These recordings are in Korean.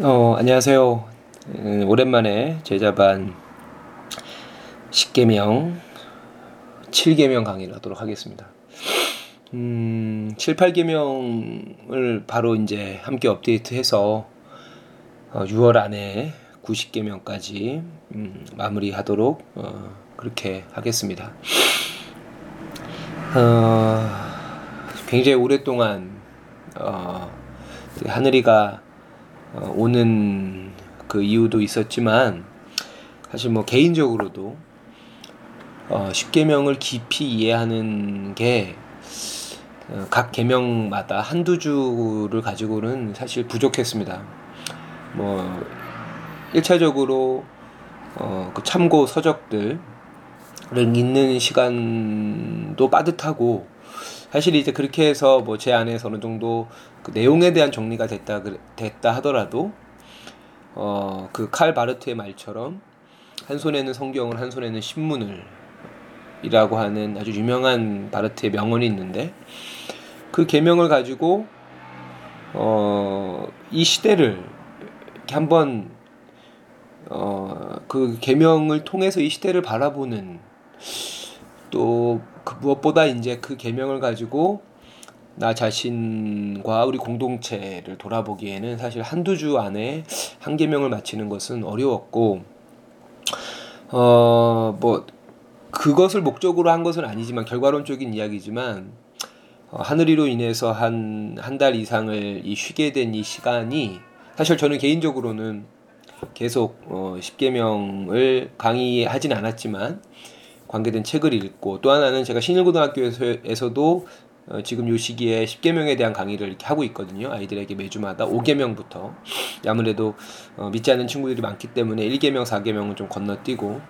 어, 안녕하세요. 음, 오랜만에 제자반 10개명, 7개명 강의를 하도록 하겠습니다. 음, 7, 8개명을 바로 이제 함께 업데이트해서 어, 6월 안에 90개명까지 음, 마무리하도록 어, 그렇게 하겠습니다. 어, 굉장히 오랫동안 어, 하늘이가 어, 오는 그 이유도 있었지만 사실 뭐 개인적으로도 어, 10개명을 깊이 이해하는 게각 어, 개명마다 한두 주를 가지고는 사실 부족했습니다. 뭐 1차적으로 어, 그 참고 서적들을 읽는 시간도 빠듯하고 사실 이제 그렇게 해서 뭐 제 안에서 어느 정도 그 내용에 대한 정리가 됐다 됐다 하더라도 어 그 칼 바르트의 말처럼 한 손에는 성경을 한 손에는 신문을 이라고 하는 아주 유명한 바르트의 명언이 있는데 그 계명을 가지고 어 이 시대를 이렇게 한번 어 그 계명을 통해서 이 시대를 바라보는 또 그 무엇보다 이제 그 계명을 가지고 나 자신과 우리 공동체를 돌아보기에는 사실 한두 주 안에 한 계명을 마치는 것은 어려웠고 어 뭐 그것을 목적으로 한 것은 아니지만 결과론적인 이야기지만 어, 하늘이로 인해서 한 한 달 이상을 이 쉬게 된 이 시간이 사실 저는 개인적으로는 계속 어 10계명을 강의하진 않았지만 관계된 책을 읽고 또 하나는 제가 신일고등학교에서도 어, 지금 요 시기에 10계명에 대한 강의를 이렇게 하고 있거든요. 아이들에게 매주마다 5계명부터. 아무래도 어, 믿지 않는 친구들이 많기 때문에 1계명, 4계명은 좀 건너뛰고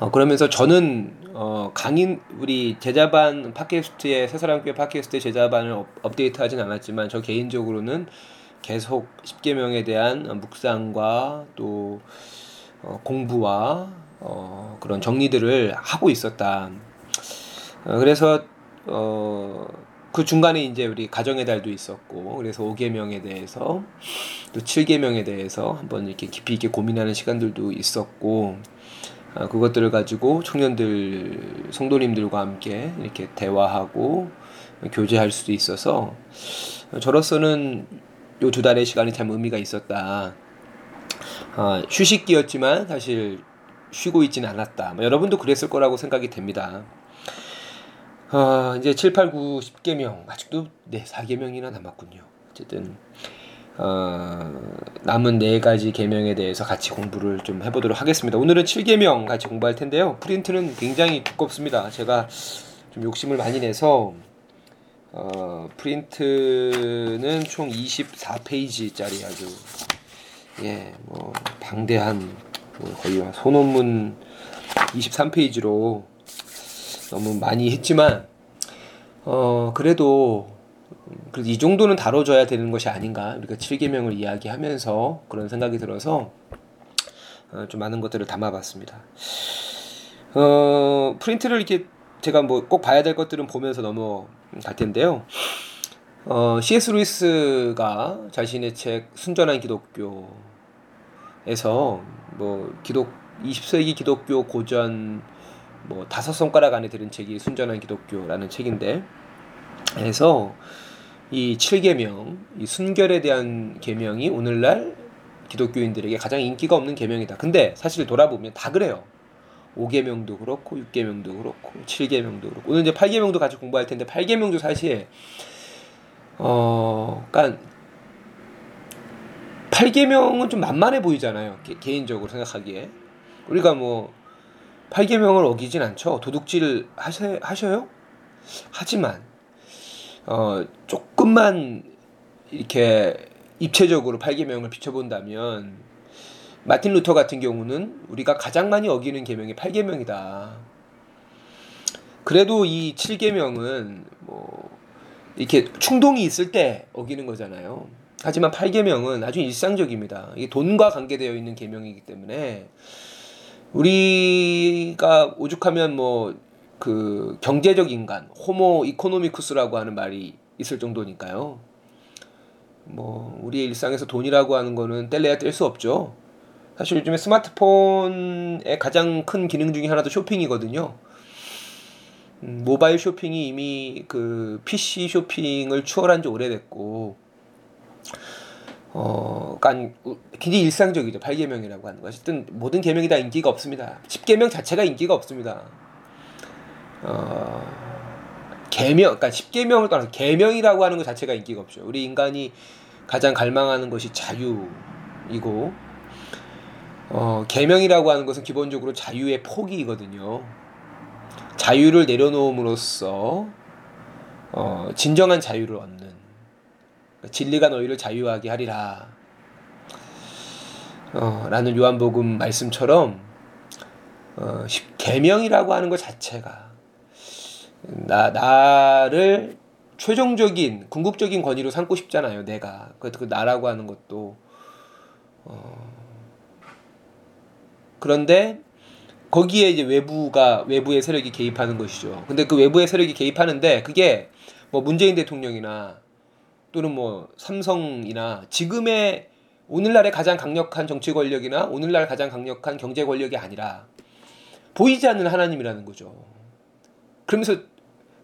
어, 그러면서 저는 어, 강인 우리 제자반 팟캐스트에 새사랑교회 팟캐스트 제자반을 업, 업데이트하진 않았지만 저 개인적으로는 계속 10개명에 대한 묵상과 또 어, 공부와 어, 그런 정리들을 하고 있었다. 어, 그래서 어, 그 중간에 이제 우리 가정의 달도 있었고 그래서 5계명에 대해서 또 7계명에 대해서 한번 이렇게 깊이 있게 고민하는 시간들도 있었고 아, 그것들을 가지고 청년들 성도님들과 함께 이렇게 대화하고 교제할 수도 있어서 저로서는 요 두 달의 시간이 참 의미가 있었다. 아, 휴식기였지만 사실 쉬고 있지는 않았다. 뭐 여러분도 그랬을 거라고 생각이 됩니다. 어, 이제 7, 8, 9, 10개명 아직도 네 4개명이나 남았군요. 어쨌든 어, 남은 네 가지 개명에 대해서 같이 공부를 좀 해보도록 하겠습니다. 오늘은 7개명 같이 공부할 텐데요. 프린트는 굉장히 두껍습니다. 제가 좀 욕심을 많이 내서 어, 프린트는 총 24페이지짜리 아주 예, 뭐 방대한 뭐 거의 소논문 23페이지로 너무 많이 했지만 어 그래도 그래도 이 정도는 다뤄줘야 되는 것이 아닌가 우리가 7개명을 이야기하면서 그런 생각이 들어서 어, 좀 많은 것들을 담아봤습니다. 어 프린트를 이렇게 제가 뭐 꼭 봐야 될 것들은 보면서 넘어갈 텐데요. 어, C.S. 루이스가 자신의 책 순전한 기독교에서 뭐 기독 20세기 기독교 고전 뭐 다섯 손가락 안에 들은 책이 순전한 기독교라는 책인데 해서 이 7계명, 이 순결에 대한 계명이 오늘날 기독교인들에게 가장 인기가 없는 계명이다. 근데 사실 돌아보면 다 그래요. 5계명도 그렇고 6계명도 그렇고 7계명도 그렇고 오늘 이제 8계명도 같이 공부할 텐데 8계명도 사실 어 그러니까 8계명은 좀 만만해 보이잖아요. 개, 인적으로 생각하기에. 우리가 뭐 8계명을 어기진 않죠. 도둑질 하세, 하셔요? 하지만 어 조금만 이렇게 입체적으로 8계명을 비춰본다면 마틴 루터 같은 경우는 우리가 가장 많이 어기는 계명이 8계명이다. 그래도 이 7계명은 뭐 이렇게 충동이 있을 때 어기는 거잖아요. 하지만 8계명은 아주 일상적입니다. 이게 돈과 관계되어 있는 계명이기 때문에 우리가 오죽하면 뭐 그 경제적 인간, 호모 이코노미쿠스라고 하는 말이 있을 정도니까요. 뭐 우리의 일상에서 돈이라고 하는 거는 뗄래야 뗄 수 없죠. 사실 요즘에 스마트폰의 가장 큰 기능 중에 하나도 쇼핑이거든요. 음, 모바일 쇼핑이 이미 그 PC 쇼핑을 추월한 지 오래됐고, 어, 그러니까 굉장히 일상적이죠. 8개명이라고 하는 거. 어쨌든 모든 개명이 다 인기가 없습니다. 10개명 자체가 인기가 없습니다. 어, 개명, 그러니까 10개명을 떠나서 개명이라고 하는 것 자체가 인기가 없죠. 우리 인간이 가장 갈망하는 것이 자유이고, 어, 개명이라고 하는 것은 기본적으로 자유의 포기이거든요. 자유를 내려놓음으로써 어, 진정한 자유를 얻는 진리가 너희를 자유하게 하리라 어, 라는 요한복음 말씀처럼 어, 계명이라고 하는 것 자체가 나 나를 최종적인 궁극적인 권위로 삼고 싶잖아요. 내가 그, 그 나라고 하는 것도 어, 그런데 거기에 이제 외부가 외부의 세력이 개입하는 것이죠. 근데 그 외부의 세력이 개입하는데 그게 뭐 문재인 대통령이나 또는 뭐 삼성이나 지금의 오늘날의 가장 강력한 정치 권력이나 오늘날 가장 강력한 경제 권력이 아니라 보이지 않는 하나님이라는 거죠. 그러면서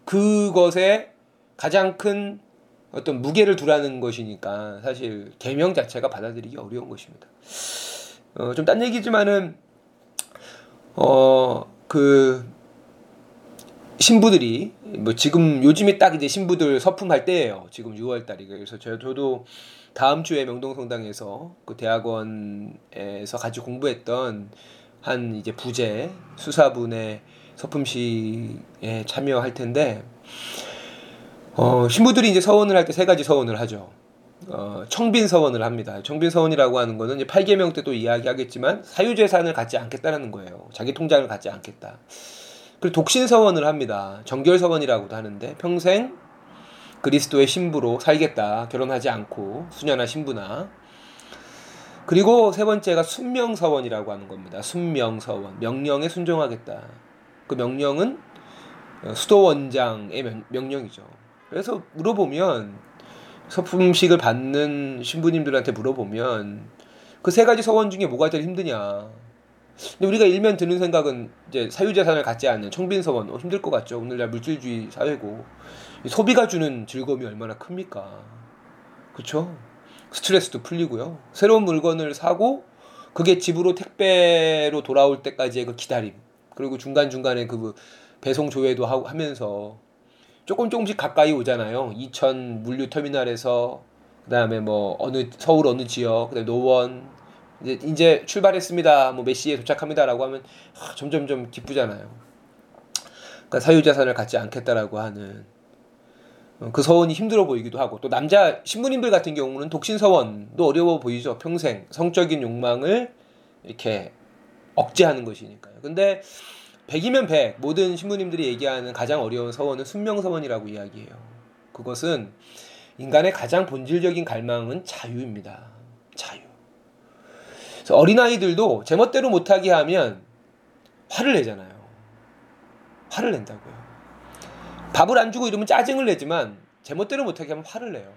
그것에 가장 큰 어떤 무게를 두라는 것이니까 사실 개명 자체가 받아들이기 어려운 것입니다. 어, 좀 딴 얘기지만은 어, 그, 신부들이, 뭐 지금 요즘에 딱 이제 신부들 서품할 때예요. 지금 6월 달이. 그래서 저, 저도 다음 주에 명동성당에서 그 대학원에서 같이 공부했던 한 이제 부재 수사분의 서품식에 참여할 텐데, 어, 신부들이 이제 서원을 할 때 세 가지 서원을 하죠. 어, 청빈 서원을 합니다. 청빈 서원이라고 하는 거는 이제 8개명 때도 이야기하겠지만 사유재산을 갖지 않겠다는 거예요. 자기 통장을 갖지 않겠다. 그리고 독신 서원을 합니다. 정결 서원이라고도 하는데 평생 그리스도의 신부로 살겠다. 결혼하지 않고 수녀나 신부나. 그리고 세 번째가 순명 서원이라고 하는 겁니다. 순명 서원. 명령에 순종하겠다. 그 명령은 어, 수도 원장의 명 령이죠. 그래서 물어보면 서품식을 받는 신부님들한테 물어보면 그 세 가지 서원 중에 뭐가 제일 힘드냐. 근데 우리가 일면 드는 생각은 이제 사유재산을 갖지 않는 청빈 서원 어, 힘들 것 같죠. 오늘날 물질주의 사회고 소비가 주는 즐거움이 얼마나 큽니까. 그렇죠? 스트레스도 풀리고요. 새로운 물건을 사고 그게 집으로 택배로 돌아올 때까지의 그 기다림 그리고 중간 중간에 그 배송 조회도 하고 하면서 조금 조금씩 가까이 오잖아요. 이천 물류 터미널에서 그다음에 뭐 어느 서울 어느 지역, 그다음에 노원 이제 이제 출발했습니다. 뭐 몇 시에 도착합니다라고 하면 하, 점점점 기쁘잖아요. 그러니까 사유자산을 갖지 않겠다라고 하는 어, 그 서원이 힘들어 보이기도 하고 또 남자 신부님들 같은 경우는 독신 서원도 어려워 보이죠. 평생 성적인 욕망을 이렇게 억제하는 것이니까요. 근데 100이면 100 모든 신부님들이 얘기하는 가장 어려운 서원은 순명 서원이라고 이야기해요. 그것은 인간의 가장 본질적인 갈망은 자유입니다. 자유. 어린아이들도 제멋대로 못하게 하면 화를 내잖아요. 화를 낸다고요. 밥을 안 주고 이러면 짜증을 내지만 제멋대로 못하게 하면 화를 내요.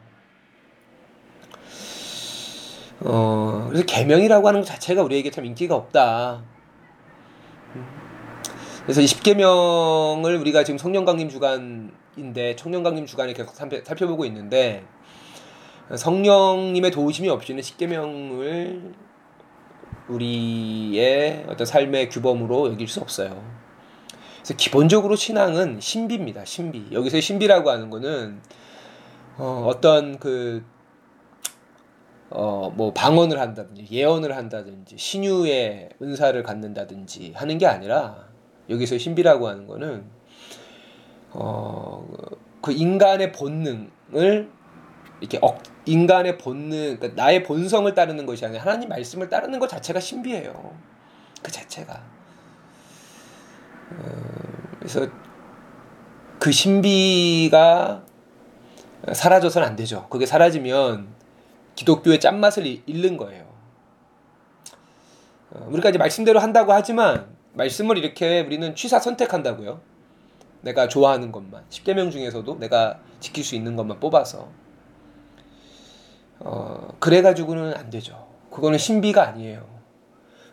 어, 그래서 개명이라고 하는 것 자체가 우리에게 참 인기가 없다. 그래서 이 10개명을 우리가 지금 성령강림 주간인데 청년강림 주간에 계속 살펴보고 있는데 성령님의 도우심이 없이는 10개명을 우리의 어떤 삶의 규범으로 여길 수 없어요. 그래서 기본적으로 신앙은 신비입니다. 신비. 여기서 신비라고 하는 거는 어, 어떤 그 어, 뭐 방언을 한다든지 예언을 한다든지 신유의 은사를 갖는다든지 하는 게 아니라 여기서 신비라고 하는 거는 어, 그 인간의 본능을 이렇게 억, 인간의 본능, 그러니까 나의 본성을 따르는 것이 아니라 하나님 말씀을 따르는 것 자체가 신비해요. 그 자체가. 어, 그래서 그 신비가 사라져서는 안 되죠. 그게 사라지면 기독교의 짠맛을 잃는 거예요. 어, 우리가 이제 말씀대로 한다고 하지만 말씀을 이렇게 우리는 취사 선택한다고요. 내가 좋아하는 것만 10개명 중에서도 내가 지킬 수 있는 것만 뽑아서 어, 그래가지고는 안 되죠. 그거는 신비가 아니에요.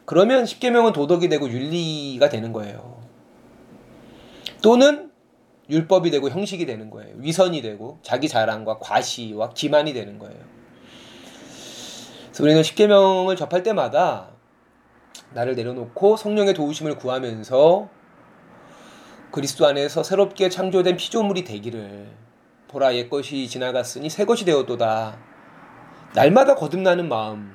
그러면 십계명은 도덕이 되고 윤리가 되는 거예요. 또는 율법이 되고 형식이 되는 거예요. 위선이 되고 자기 자랑과 과시와 기만이 되는 거예요. 그래서 우리는 십계명을 접할 때마다 나를 내려놓고 성령의 도우심을 구하면서 그리스도 안에서 새롭게 창조된 피조물이 되기를 보라 옛 것이 지나갔으니 새 것이 되었도다. 날마다 거듭나는 마음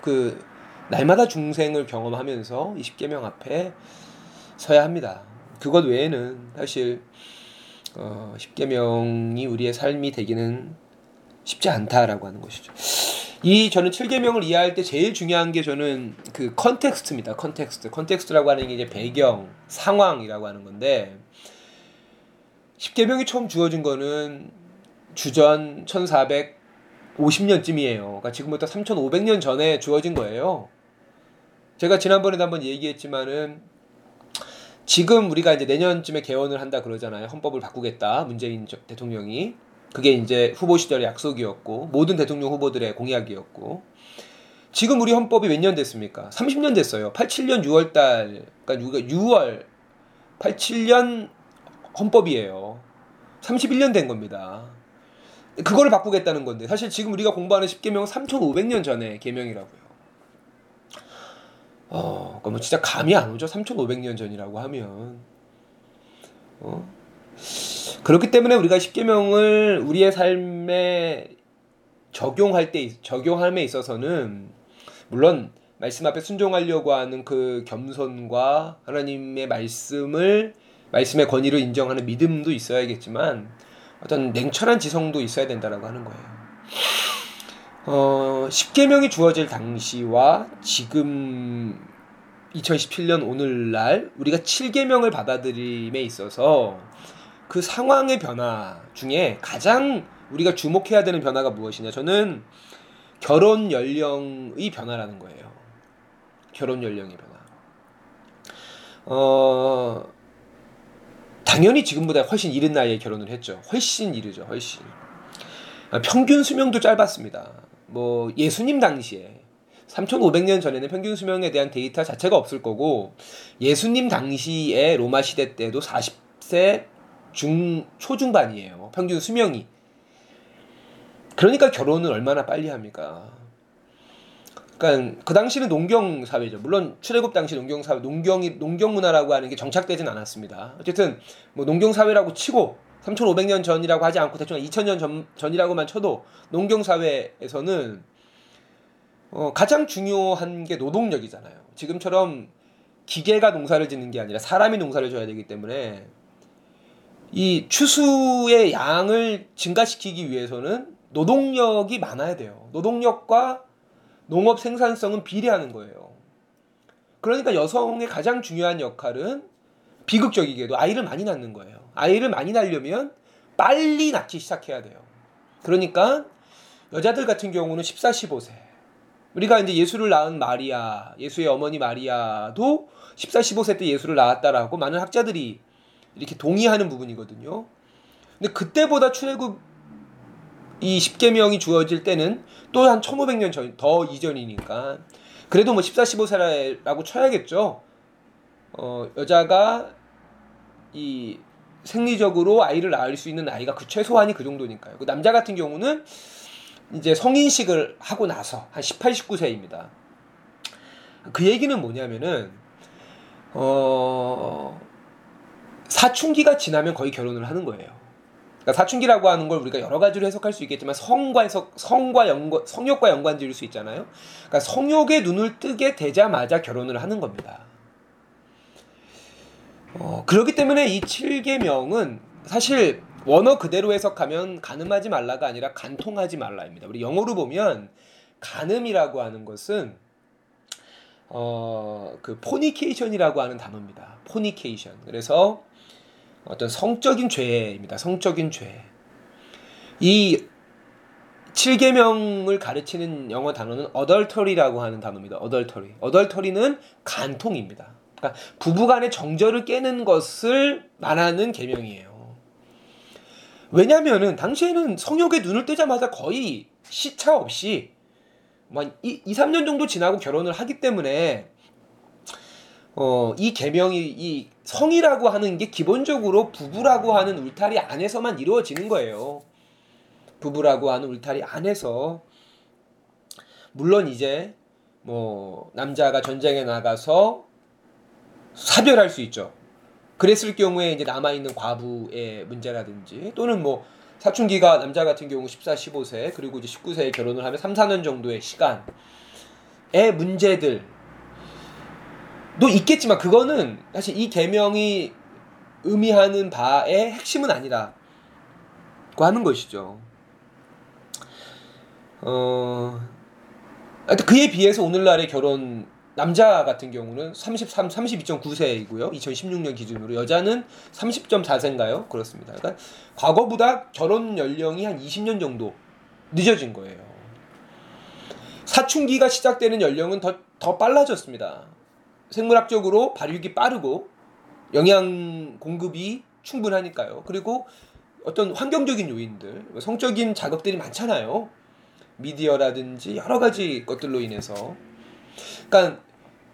그 날마다 중생을 경험하면서 이 십계명 앞에 서야 합니다. 그것 외에는 사실 어, 십계명이 우리의 삶이 되기는 쉽지 않다라고 하는 것이죠. 이 저는 7계명을 이해할 때 제일 중요한 게 저는 그 context입니다. context. context라고 하는 게 이제 배경, 상황이라고 하는 건데 10계명이 처음 주어진 거는 주전 1450년쯤이에요. 그러니까 지금부터 3500년 전에 주어진 거예요. 제가 지난번에도 한번 얘기했지만은 지금 우리가 이제 내년쯤에 개헌을 한다 그러잖아요. 헌법을 바꾸겠다. 문재인 대통령이. 그게 이제 후보 시절의 약속이었고 모든 대통령 후보들의 공약이었고 지금 우리 헌법이 몇 년 됐습니까? 30년 됐어요. 87년 6월 달 그러니까 6월 87년 헌법이에요. 31년 된 겁니다. 그거를 바꾸겠다는 건데 사실 지금 우리가 공부하는 10계명은 3,500년 전에 계명이라고요. 어, 그뭐 진짜 감이 안 오죠. 3,500년 전이라고 하면. 어? 그렇기 때문에 우리가 십계명을 우리의 삶에 적용할 때 적용함에 있어서는 물론 말씀 앞에 순종하려고 하는 그 겸손과 하나님의 말씀을 말씀의 권위를 인정하는 믿음도 있어야겠지만 어떤 냉철한 지성도 있어야 된다라고 하는 거예요. 어, 십계명이 주어질 당시와 지금 2017년 오늘날 우리가 7계명을 받아들임에 있어서 그 상황의 변화 중에 가장 우리가 주목해야 되는 변화가 무엇이냐? 저는 결혼 연령의 변화라는 거예요. 결혼 연령의 변화. 어, 당연히 지금보다 훨씬 이른 나이에 결혼을 했죠. 훨씬 이르죠, 훨씬. 평균 수명도 짧았습니다. 뭐, 예수님 당시에 3,500년 전에는 평균 수명에 대한 데이터 자체가 없을 거고, 예수님 당시에 로마 시대 때도 40세 중 초중반이에요. 평균 수명이. 그러니까 결혼을 얼마나 빨리 합니까? 그러니까 그 당시는 농경 사회죠. 물론 출애굽 당시 농경 사회, 농경이 농경 문화라고 하는 게 정착되진 않았습니다. 어쨌든 뭐 농경 사회라고 치고 3,500년 전이라고 하지 않고 대충 2,000년 전, 전이라고만 쳐도 농경 사회에서는 어, 가장 중요한 게 노동력이잖아요. 지금처럼 기계가 농사를 짓는 게 아니라 사람이 농사를 져야 되기 때문에 이 추수의 양을 증가시키기 위해서는 노동력이 많아야 돼요. 노동력과 농업 생산성은 비례하는 거예요. 그러니까 여성의 가장 중요한 역할은 비극적이게도 아이를 많이 낳는 거예요. 아이를 많이 낳으려면 빨리 낳기 시작해야 돼요. 그러니까 여자들 같은 경우는 14, 15세. 우리가 이제 예수를 낳은 마리아, 예수의 어머니 마리아도 14, 15세 때 예수를 낳았다라고 많은 학자들이 이렇게 동의하는 부분이거든요. 근데 그때보다 출애굽 이 10계명이 주어질 때는 또 한 1500년 전, 더 이전이니까. 그래도 뭐 14, 15세라고 쳐야겠죠. 어, 여자가 이 생리적으로 아이를 낳을 수 있는 나이가 그 최소한이 그 정도니까요. 그 남자 같은 경우는 이제 성인식을 하고 나서 한 18, 19세입니다. 그 얘기는 뭐냐면은 어 사춘기가 지나면 거의 결혼을 하는 거예요. 그러니까 사춘기라고 하는 걸 우리가 여러 가지로 해석할 수 있겠지만 성과 해석, 성과 연관, 성욕과 연관 지을 수 있잖아요. 그러니까 성욕에 눈을 뜨게 되자마자 결혼을 하는 겁니다. 어, 그렇기 때문에 이 7계명은 사실 원어 그대로 해석하면 가늠하지 말라가 아니라 간통하지 말라입니다. 우리 영어로 보면 간음이라고 하는 것은 어, 그 포니케이션이라고 하는 단어입니다. 포니케이션. 그래서 어떤 성적인 죄입니다. 성적인 죄. 이 7계명을 가르치는 영어 단어는 adultery라고 하는 단어입니다. adultery. adultery는 간통입니다. 그러니까 부부간의 정절을 깨는 것을 말하는 계명이에요. 왜냐면은 당시에는 성욕에 눈을 뜨자마자 거의 시차 없이 뭐 2, 2, 3년 정도 지나고 결혼을 하기 때문에 어, 이 계명이 이 성이라고 하는 게 기본적으로 부부라고 하는 울타리 안에서만 이루어지는 거예요. 부부라고 하는 울타리 안에서 물론 이제 뭐 남자가 전쟁에 나가서 사별할 수 있죠. 그랬을 경우에 이제 남아 있는 과부의 문제라든지 또는 뭐 사춘기가 남자 같은 경우 14, 15세 그리고 이제 19세에 결혼을 하면 3, 4년 정도의 시간의 문제들 도 있겠지만 그거는 사실 이 계명이 의미하는 바의 핵심은 아니라고 하는 것이죠. 어, 그에 비해서 오늘날의 결혼 남자 같은 경우는 33, 32.9세이고요. 2016년 기준으로 여자는 30.4세인가요? 그렇습니다. 그러니까 과거보다 결혼 연령이 한 20년 정도 늦어진 거예요. 사춘기가 시작되는 연령은 더, 더 빨라졌습니다. 생물학적으로 발육이 빠르고 영양 공급이 충분하니까요. 그리고 어떤 환경적인 요인들, 성적인 자극들이 많잖아요. 미디어라든지 여러 가지 것들로 인해서. 그러니까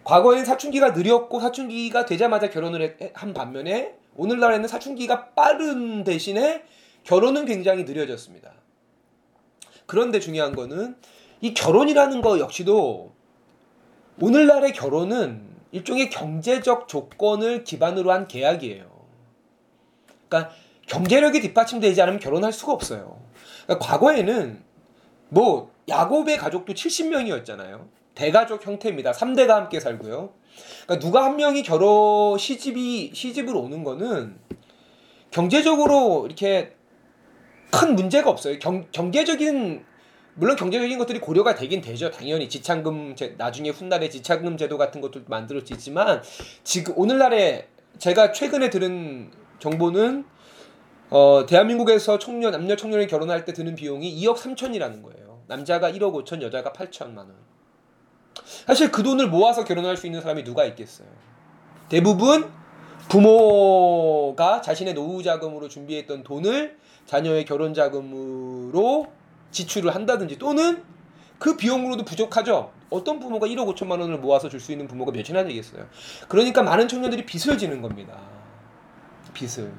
과거에는 사춘기가 느렸고 사춘기가 되자마자 결혼을 한 반면에 오늘날에는 사춘기가 빠른 대신에 결혼은 굉장히 느려졌습니다. 그런데 중요한 거는 이 결혼이라는 거 역시도 오늘날의 결혼은 일종의 경제적 조건을 기반으로 한 계약이에요. 그러니까 경제력이 뒷받침되지 않으면 결혼할 수가 없어요. 그러니까 과거에는 뭐 야곱의 가족도 70명이었잖아요. 대가족 형태입니다. 3대가 함께 살고요. 그러니까 누가 한 명이 결혼 시집이 시집을 오는 거는 경제적으로 이렇게 큰 문제가 없어요. 경, 경제적인 물론 경제적인 것들이 고려가 되긴 되죠. 당연히 지창금 제, 나중에 훗날에 지창금 제도 같은 것도 만들어지지만 지금 오늘날에 제가 최근에 들은 정보는 어, 대한민국에서 청년 남녀 청년이 결혼할 때 드는 비용이 2억 3천이라는 거예요. 남자가 1억 5천, 여자가 8천만 원. 사실 그 돈을 모아서 결혼할 수 있는 사람이 누가 있겠어요. 대부분 부모가 자신의 노후 자금으로 준비했던 돈을 자녀의 결혼 자금으로 지출을 한다든지 또는 그 비용으로도 부족하죠. 어떤 부모가 1억 5천만 원을 모아서 줄 수 있는 부모가 몇이나 되겠어요. 그러니까 많은 청년들이 빚을 지는 겁니다. 빚을.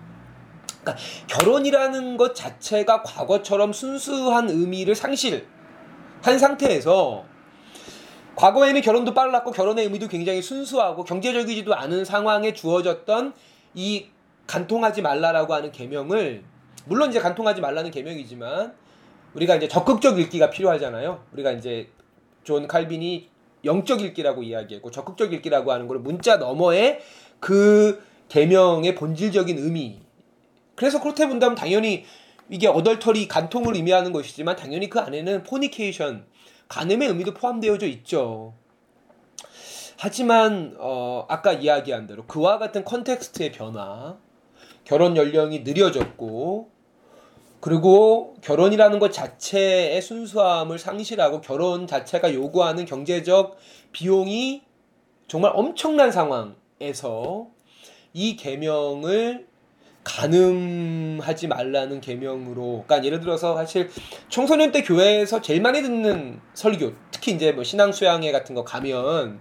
그러니까 결혼이라는 것 자체가 과거처럼 순수한 의미를 상실한 상태에서 과거에는 결혼도 빨랐고 결혼의 의미도 굉장히 순수하고 경제적이지도 않은 상황에 주어졌던 이 간통하지 말라라고 하는 계명을 물론 이제 간통하지 말라는 계명이지만 우리가 이제 적극적 읽기가 필요하잖아요. 우리가 이제 존 칼빈이 영적 읽기라고 이야기했고 적극적 읽기라고 하는 걸 문자 너머의 그 계명의 본질적인 의미. 그래서 그렇게 본다면 당연히 이게 adultery 간통을 의미하는 것이지만 당연히 그 안에는 fornication 간음의 의미도 포함되어져 있죠. 하지만 어, 아까 이야기한 대로 그와 같은 컨텍스트의 변화, 결혼 연령이 느려졌고 그리고 결혼이라는 것 자체의 순수함을 상실하고 결혼 자체가 요구하는 경제적 비용이 정말 엄청난 상황에서 이 계명을 가늠하지 말라는 계명으로 그러니까 예를 들어서 사실 청소년 때 교회에서 제일 많이 듣는 설교 특히 이제 뭐 신앙 수양회 같은 거 가면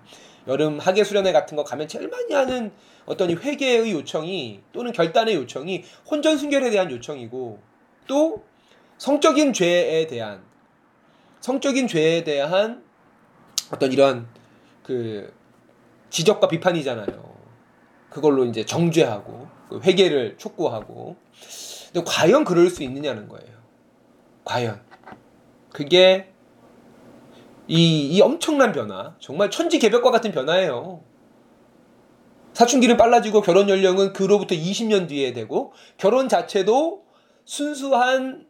여름 학예 수련회 같은 거 가면 제일 많이 하는 어떤 회개의 요청이 또는 결단의 요청이 혼전 순결에 대한 요청이고 또 성적인 죄에 대한 성적인 죄에 대한 어떤 이런 그 지적과 비판이잖아요. 그걸로 이제 정죄하고 그 회개를 촉구하고 근데 과연 그럴 수 있느냐는 거예요. 과연 그게 이, 이 엄청난 변화 정말 천지개벽과 같은 변화예요. 사춘기는 빨라지고 결혼 연령은 그로부터 20년 뒤에 되고 결혼 자체도 순수한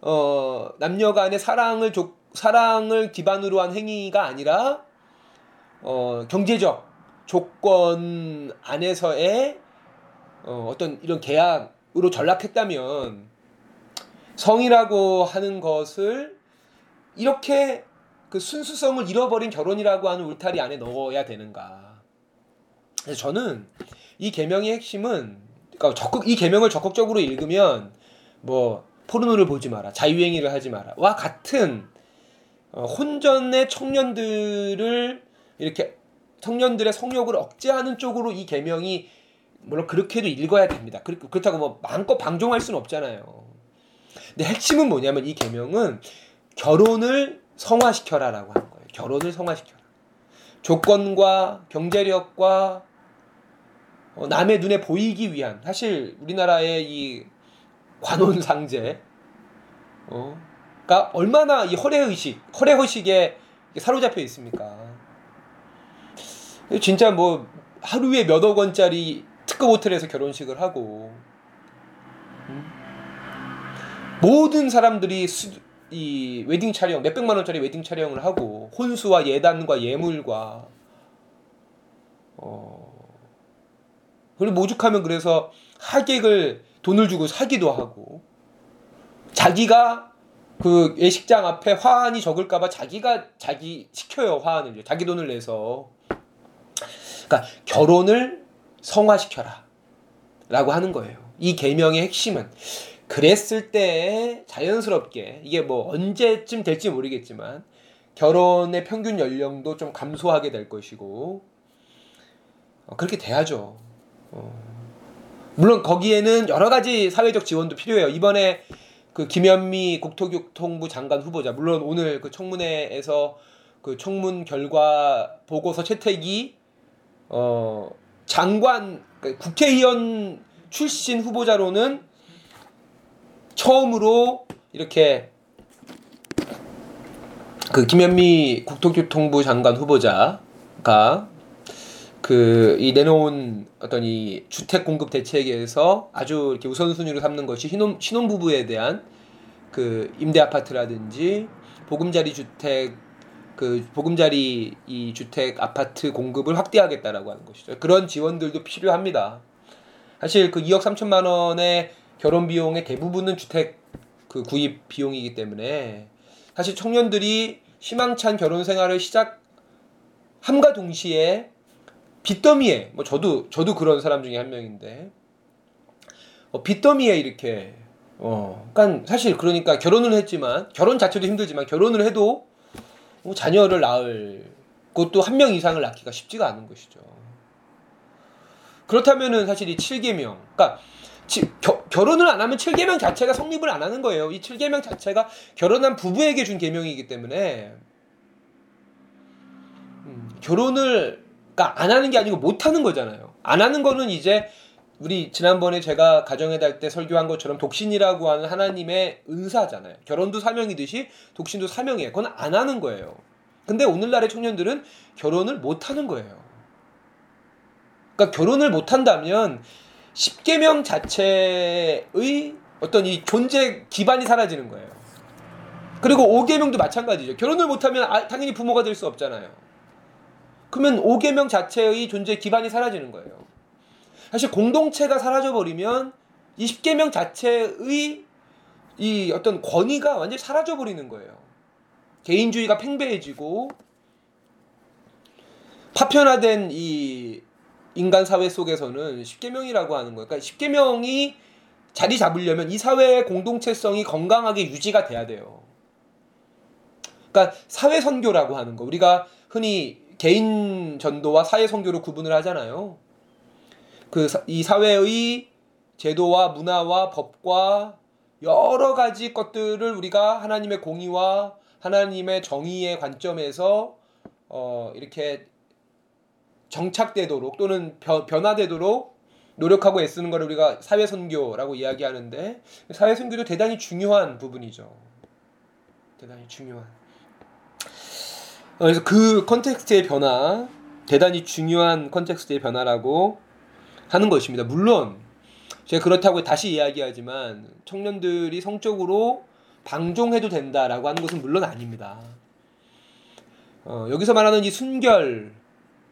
어, 남녀 간의 사랑을 조, 사랑을 기반으로 한 행위가 아니라 어, 경제적 조건 안에서의 어, 어떤 이런 계약으로 전락했다면 성이라고 하는 것을 이렇게 그 순수성을 잃어버린 결혼이라고 하는 울타리 안에 넣어야 되는가? 그래서 저는 이 계명의 핵심은 그러니까 적극 이 계명을 적극적으로 읽으면 뭐 포르노를 보지 마라, 자유행위를 하지 마라, 와 같은 어, 혼전의 청년들을 이렇게 청년들의 성욕을 억제하는 쪽으로 이 계명이 물론 그렇게도 읽어야 됩니다. 그렇다고 뭐 마음껏 방종할 수는 없잖아요. 근데 핵심은 뭐냐면 이 계명은 결혼을 성화시켜라라고 하는 거예요. 결혼을 성화시켜라. 조건과 경제력과 어, 남의 눈에 보이기 위한 사실 우리나라의 이 관혼상제 어, 가 얼마나 이 허례 의식, 허례 의식에 사로잡혀 있습니까? 진짜 뭐 하루에 몇억 원짜리 특급 호텔에서 결혼식을 하고 음? 모든 사람들이 수, 이 웨딩 촬영 몇 백만 원짜리 웨딩 촬영을 하고 혼수와 예단과 예물과 어 그리고 오죽하면 그래서 하객을 돈을 주고 사기도 하고 자기가 그 예식장 앞에 화환이 적을까봐 자기가 자기 시켜요 화환을 자기 돈을 내서 그러니까 결혼을 성화시켜라 라고 하는 거예요 이 계명의 핵심은 그랬을 때 자연스럽게 이게 뭐 언제쯤 될지 모르겠지만 결혼의 평균 연령도 좀 감소하게 될 것이고 어, 그렇게 돼야죠. 어. 물론 거기에는 여러 가지 사회적 지원도 필요해요. 이번에 그 김현미 국토교통부 장관 후보자 물론 오늘 그 청문회에서 그 청문 결과 보고서 채택이 어 장관 그 국회의원 출신 후보자로는 처음으로 이렇게 그 김현미 국토교통부 장관 후보자가 그 이 내놓은 어떤 이 주택 공급 대책에서 아주 이렇게 우선순위로 삼는 것이 신혼 신혼 부부에 대한 그 임대 아파트라든지 보금자리 주택 그 보금자리 이 주택 아파트 공급을 확대하겠다라고 하는 것이죠. 그런 지원들도 필요합니다. 사실 그 2억 3천만 원의 결혼 비용의 대부분은 주택 그 구입 비용이기 때문에 사실 청년들이 희망찬 결혼 생활을 시작함과 동시에 빚더미에 뭐 저도 저도 그런 사람 중에 한 명인데 어, 빚더미에 이렇게 어 그러니까 사실 그러니까 결혼을 했지만 결혼 자체도 힘들지만 결혼을 해도 뭐 자녀를 낳을 그것도 한 명 이상을 낳기가 쉽지가 않은 것이죠. 그렇다면은 사실 이 7계명 그러니까 지, 겨, 결혼을 안 하면 7계명 자체가 성립을 안 하는 거예요. 이 7계명 자체가 결혼한 부부에게 준 계명이기 때문에 음, 결혼을 그러니까 안 하는 게 아니고 못 하는 거잖아요. 안 하는 거는 이제 우리 지난번에 제가 가정의 달때 설교한 것처럼 독신이라고 하는 하나님의 은사잖아요. 결혼도 사명이듯이 독신도 사명이에요. 그건 안 하는 거예요. 근데 오늘날의 청년들은 결혼을 못 하는 거예요. 그러니까 결혼을 못 한다면 10계명 자체의 어떤 이 존재 기반이 사라지는 거예요. 그리고 5계명도 마찬가지죠. 결혼을 못하면 아, 당연히 부모가 될 수 없잖아요. 그러면 5계명 자체의 존재 기반이 사라지는 거예요. 사실 공동체가 사라져버리면 이 10계명 자체의 이 어떤 권위가 완전히 사라져버리는 거예요. 개인주의가 팽배해지고 파편화된 이 인간 사회 속에서는 십계명이라고 하는 거예요. 그러니까 십계명이 자리 잡으려면 이 사회의 공동체성이 건강하게 유지가 돼야 돼요. 그러니까 사회 선교라고 하는 거. 우리가 흔히 개인 전도와 사회 선교로 구분을 하잖아요. 그 이 사회의 제도와 문화와 법과 여러 가지 것들을 우리가 하나님의 공의와 하나님의 정의의 관점에서 어 이렇게 정착되도록 또는 변화되도록 노력하고 애쓰는 걸 우리가 사회 선교라고 이야기하는데 사회 선교도 대단히 중요한 부분이죠. 대단히 중요한. 그래서 그 context의 변화, 대단히 중요한 context의 변화라고 하는 것입니다. 물론 제가 그렇다고 다시 이야기하지만 청년들이 성적으로 방종해도 된다라고 하는 것은 물론 아닙니다. 어, 여기서 말하는 이 순결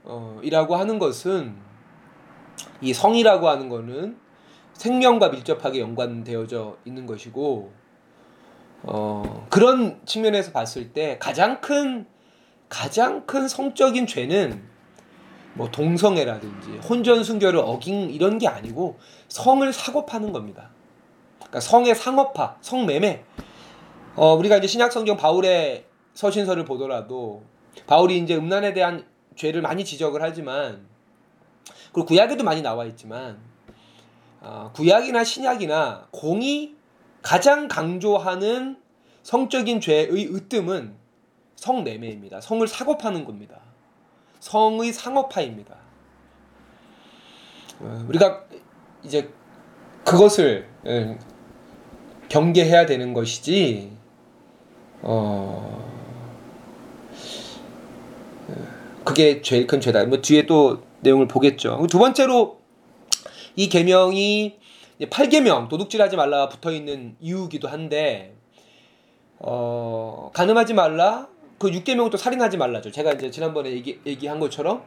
어, 이라고 하는 것은 이 성이라고 하는 거는 생명과 밀접하게 연관되어져 있는 것이고 어, 그런 측면에서 봤을 때 가장 큰 가장 큰 성적인 죄는 뭐 동성애라든지 혼전 순결을 어긴 이런 게 아니고 성을 사고 파는 겁니다. 그러니까 성의 상업화, 성매매. 어, 우리가 이제 신약 성경 바울의 서신서를 보더라도 바울이 이제 음란에 대한 죄를 많이 지적을 하지만 그리고 구약에도 많이 나와 있지만 어, 구약이나 신약이나 공이 가장 강조하는 성적인 죄의 으뜸은 성매매입니다. 성을 사고 파는 겁니다. 성의 상업화입니다. 어, 우리가 이제 그것을 예, 경계해야 되는 것이지 어 그게 제일 큰 죄다. 뭐 뒤에 또 내용을 보겠죠. 두 번째로 이 계명이 8계명 도둑질하지 말라 붙어 있는 이유기도 한데 어 가늠하지 말라 그 6계명은 또 살인하지 말라죠. 제가 이제 지난번에 얘기, 얘기한 것처럼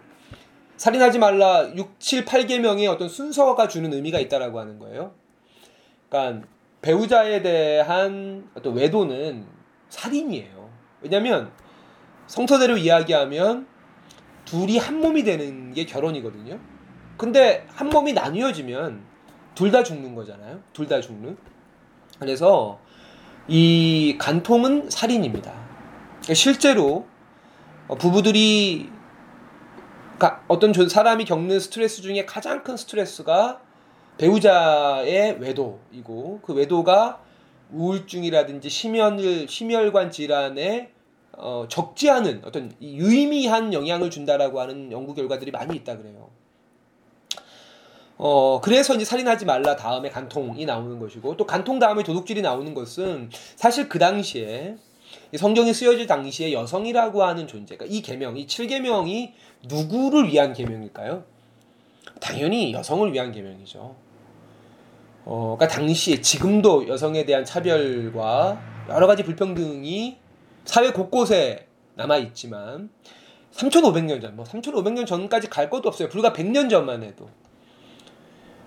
살인하지 말라 6, 7, 8계명의 어떤 순서가 주는 의미가 있다라고 하는 거예요. 그러니까 배우자에 대한 어떤 외도는 살인이에요. 왜냐하면 성서대로 이야기하면 둘이 한 몸이 되는 게 결혼이거든요. 근데 한 몸이 나뉘어지면 둘 다 죽는 거잖아요. 둘 다 죽는. 그래서 이 간통은 살인입니다. 실제로 부부들이 어떤 사람이 겪는 스트레스 중에 가장 큰 스트레스가 배우자의 외도이고 그 외도가 우울증이라든지 심혈 심혈관 질환에 어, 적지 않은 어떤 유의미한 영향을 준다라고 하는 연구 결과들이 많이 있다 그래요. 어, 그래서 이제 살인하지 말라 다음에 간통이 나오는 것이고 또 간통 다음에 도둑질이 나오는 것은 사실 그 당시에 성경이 쓰여질 당시에 여성이라고 하는 존재 가 이 계명, 이 7계명이 누구를 위한 계명일까요? 당연히 여성을 위한 계명이죠. 어, 그러니까 당시에 지금도 여성에 대한 차별과 여러 가지 불평등이 사회 곳곳에 남아 있지만 3,500년 전, 뭐 3,500년 전까지 갈 것도 없어요. 불과 100년 전만 해도.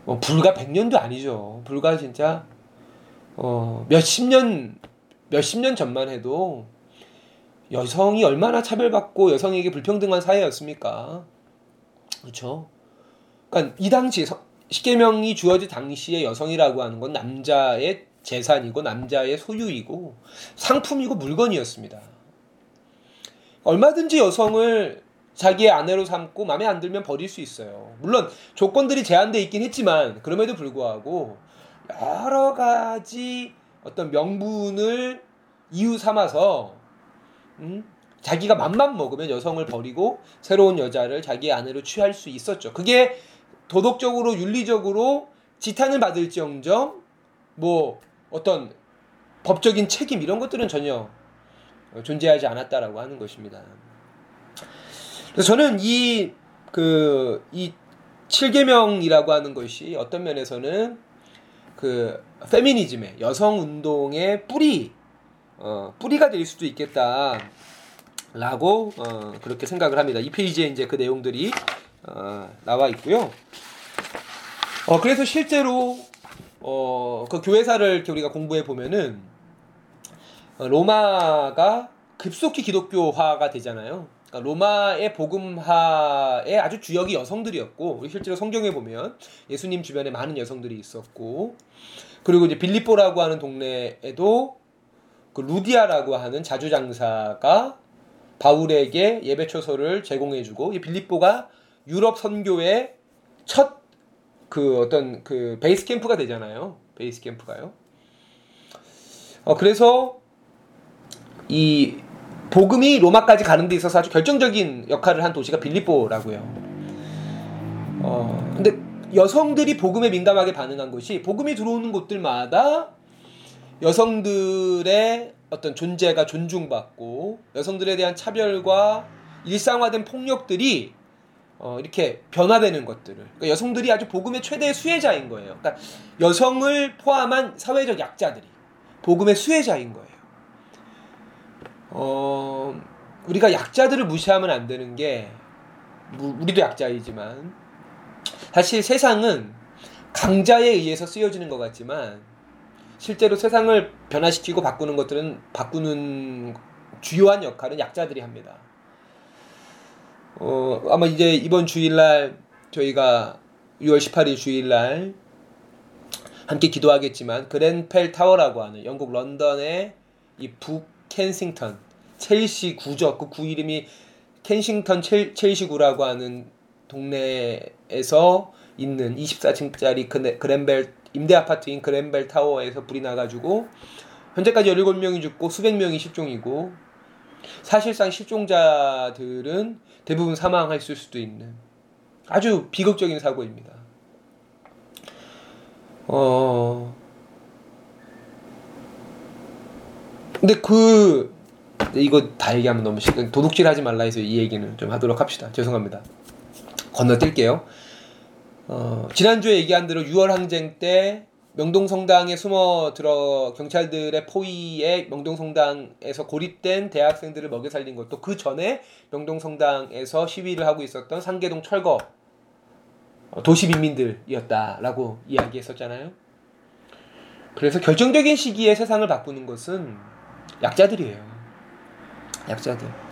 뭐 불과 100년도 아니죠. 불과 진짜 어, 몇십 년 몇십 년 전만 해도 여성이 얼마나 차별받고 여성에게 불평등한 사회였습니까? 그렇죠? 그러니까 이 당시 십계명이 주어질 당시에 여성이라고 하는 건 남자의 재산이고 남자의 소유이고 상품이고 물건이었습니다. 얼마든지 여성을 자기의 아내로 삼고 마음에 안 들면 버릴 수 있어요. 물론 조건들이 제한돼 있긴 했지만 그럼에도 불구하고 여러 가지 어떤 명분을 이유 삼아서 음? 자기가 맘만 먹으면 여성을 버리고 새로운 여자를 자기 아내로 취할 수 있었죠. 그게 도덕적으로 윤리적으로 지탄을 받을지언정 뭐 어떤 법적인 책임 이런 것들은 전혀 존재하지 않았다라고 하는 것입니다. 그래서 저는 이 그이 그, 7계명이라고 하는 것이 어떤 면에서는 그 페미니즘의 여성 운동의 뿌리 어, 뿌리가 될 수도 있겠다라고 어, 그렇게 생각을 합니다. 이 페이지에 이제 그 내용들이 어, 나와 있고요. 어, 그래서 실제로 어, 그 교회사를 우리가 공부해 보면은 어, 로마가 급속히 기독교화가 되잖아요. 그러니까 로마의 복음화의 아주 주역이 여성들이었고 실제로 성경에 보면 예수님 주변에 많은 여성들이 있었고 그리고 이제 빌립보라고 하는 동네에도 그 루디아라고 하는 자주장사가 바울에게 예배 초소를 제공해주고 이 빌립보가 유럽 선교의 첫 그 어떤 그 베이스 캠프가 되잖아요. 베이스 캠프가요. 어 그래서 이 복음이 로마까지 가는 데 있어서 아주 결정적인 역할을 한 도시가 빌립보라고요. 어 근데 여성들이 복음에 민감하게 반응한 것이 복음이 들어오는 곳들마다 여성들의 어떤 존재가 존중받고 여성들에 대한 차별과 일상화된 폭력들이 어, 이렇게 변화되는 것들을 그러니까 여성들이 아주 복음의 최대 수혜자인 거예요. 그러니까 여성을 포함한 사회적 약자들이 복음의 수혜자인 거예요. 어, 우리가 약자들을 무시하면 안 되는 게 우리도 약자이지만 사실 세상은 강자에 의해서 쓰여지는 것 같지만 실제로 세상을 변화시키고 바꾸는 것들은 바꾸는 주요한 역할은 약자들이 합니다. 어, 아마 이제 이번 주일날 저희가 6월 18일 주일날 함께 기도하겠지만 그랜펠 타워라고 하는 영국 런던의 이 북켄싱턴 첼시 구죠. 그 구 이름이 켄싱턴 첼, 첼시구라고 하는 동네에 서 있는 24층짜리 그랜벨 임대 아파트인 그랜벨 타워에서 불이 나가지고 현재까지 17명이 죽고 수백 명이 실종이고 사실상 실종자들은 대부분 사망했을 수도 있는 아주 비극적인 사고입니다. 어. 근데 그 이거 다 얘기하면 너무 시간 도둑질 하지 말라 해서 이 얘기는 좀 하도록 합시다. 죄송합니다. 건너뛸게요. 어, 지난주에 얘기한 대로 6월 항쟁 때 명동성당에 숨어 들어 경찰들의 포위에 명동성당에서 고립된 대학생들을 먹여 살린 것도 그 전에 명동성당에서 시위를 하고 있었던 상계동 철거 어, 도시 빈민들이었다라고 이야기했었잖아요. 그래서 결정적인 시기에 세상을 바꾸는 것은 약자들이에요. 약자들.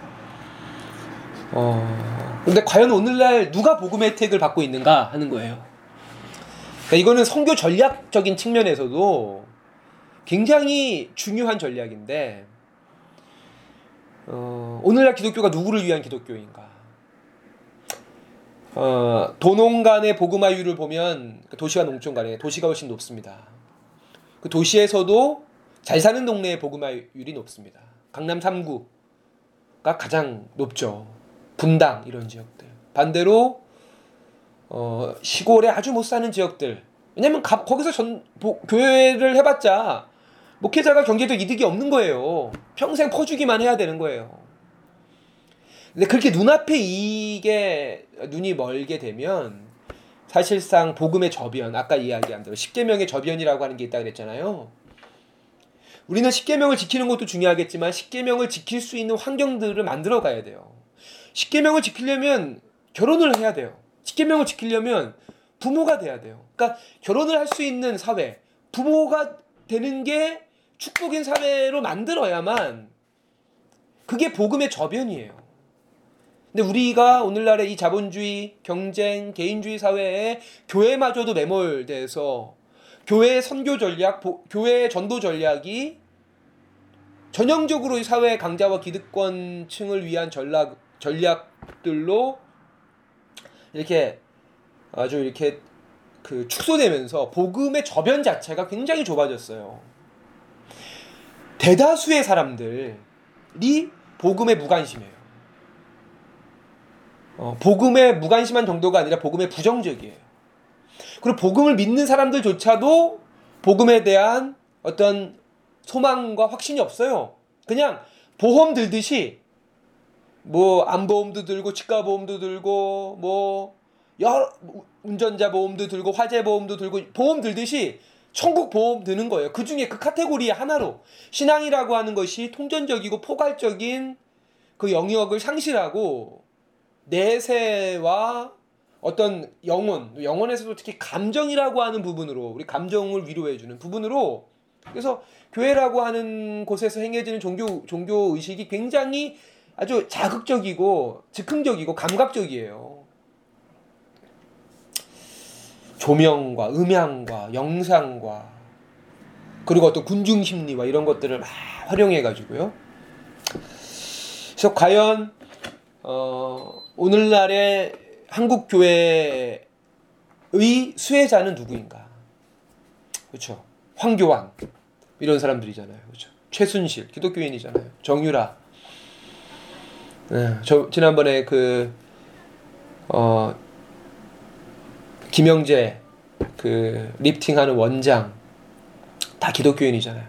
어, 근데 과연 오늘날 누가 복음 혜택을 받고 있는가 하는 거예요. 그러니까 이거는 성교 전략적인 측면에서도 굉장히 중요한 전략인데, 어, 오늘날 기독교가 누구를 위한 기독교인가? 어, 도농 간의 복음화율을 보면 그 도시와 농촌 간에 도시가 훨씬 높습니다. 그 도시에서도 잘 사는 동네의 복음화율이 높습니다. 강남 3구가 가장 높죠. 분당 이런 지역들. 반대로 어, 시골에 아주 못 사는 지역들. 왜냐면 가, 거기서 전 보, 교회를 해봤자 목회자가 경제적 이득이 없는 거예요. 평생 퍼주기만 해야 되는 거예요. 근데 그렇게 눈앞에 이게 눈이 멀게 되면 사실상 복음의 저변, 아까 이야기한 대로 십계명의 저변이라고 하는 게 있다 그랬잖아요. 우리는 십계명을 지키는 것도 중요하겠지만 십계명을 지킬 수 있는 환경들을 만들어 가야 돼요. 십계명을 지키려면 결혼을 해야 돼요. 십계명을 지키려면 부모가 돼야 돼요. 그러니까 결혼을 할 수 있는 사회, 부모가 되는 게 축복인 사회로 만들어야만 그게 복음의 저변이에요. 근데 우리가 오늘날의 이 자본주의, 경쟁, 개인주의 사회에 교회마저도 매몰돼서 교회의 선교 전략, 교회의 전도 전략이 전형적으로 이 사회 강자와 기득권층을 위한 전략, 전략들로 이렇게 아주 이렇게 그 축소되면서 복음의 저변 자체가 굉장히 좁아졌어요. 대다수의 사람들이 복음에 무관심해요. 어, 복음에 무관심한 정도가 아니라 복음에 부정적이에요. 그리고 복음을 믿는 사람들조차도 복음에 대한 어떤 소망과 확신이 없어요. 그냥 보험 들듯이 뭐 안보험도 들고 치과 보험도 들고 뭐 여러 운전자 보험도 들고 화재 보험도 들고 보험 들듯이 천국 보험 드는 거예요. 그 중에 그 카테고리의 하나로 신앙이라고 하는 것이 통전적이고 포괄적인 그 영역을 상실하고 내세와 어떤 영혼, 영혼에서도 특히 감정이라고 하는 부분으로 우리 감정을 위로해주는 부분으로 그래서 교회라고 하는 곳에서 행해지는 종교 종교 의식이 굉장히 아주 자극적이고 즉흥적이고 감각적이에요. 조명과 음향과 영상과 그리고 어떤 군중 심리와 이런 것들을 막 활용해 가지고요. 그래서 과연 어, 오늘날의 한국 교회의 수혜자는 누구인가? 그렇죠. 황교안 이런 사람들이잖아요. 그렇죠. 최순실 기독교인이잖아요. 정유라. 네, 저 지난번에 그 어, 김영재 그 리프팅하는 원장 다 기독교인이잖아요.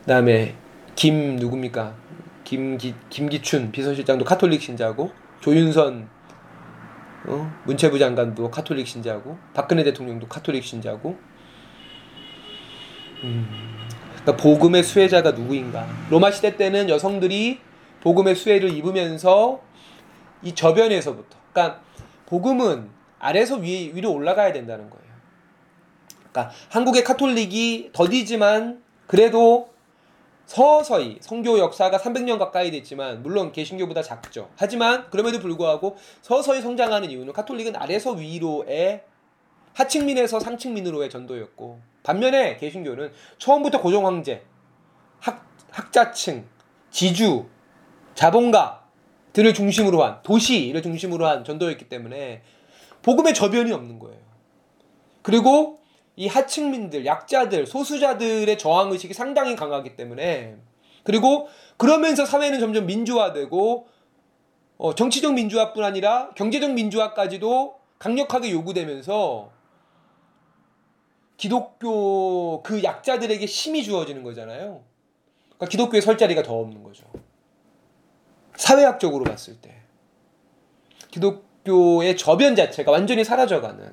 그다음에 김 누굽니까? 김기 김기춘 비서실장도 카톨릭 신자고 조윤선 어? 문체부 장관도 카톨릭 신자고 박근혜 대통령도 카톨릭 신자고 음, 그러니까 복음의 수혜자가 누구인가? 로마 시대 때는 여성들이 복음의 수혜를 입으면서 이 저변에서부터 그러니까 복음은 아래서 위, 위로 올라가야 된다는 거예요. 그러니까 한국의 카톨릭이 더디지만 그래도 서서히 성교 역사가 300년 가까이 됐지만 물론 개신교보다 작죠. 하지만 그럼에도 불구하고 서서히 성장하는 이유는 카톨릭은 아래서 위로의 하층민에서 상층민으로의 전도였고 반면에 개신교는 처음부터 고종 황제, 학, 학자층, 지주 자본가들을 중심으로 한 도시를 중심으로 한 전도였기 때문에 복음의 저변이 없는 거예요. 그리고 이 하층민들, 약자들, 소수자들의 저항 의식이 상당히 강하기 때문에 그리고 그러면서 사회는 점점 민주화되고 어, 정치적 민주화뿐 아니라 경제적 민주화까지도 강력하게 요구되면서 기독교 그 약자들에게 힘이 주어지는 거잖아요. 그러니까 기독교의 설 자리가 더 없는 거죠. 사회학적으로 봤을 때 기독교의 저변 자체가 완전히 사라져가는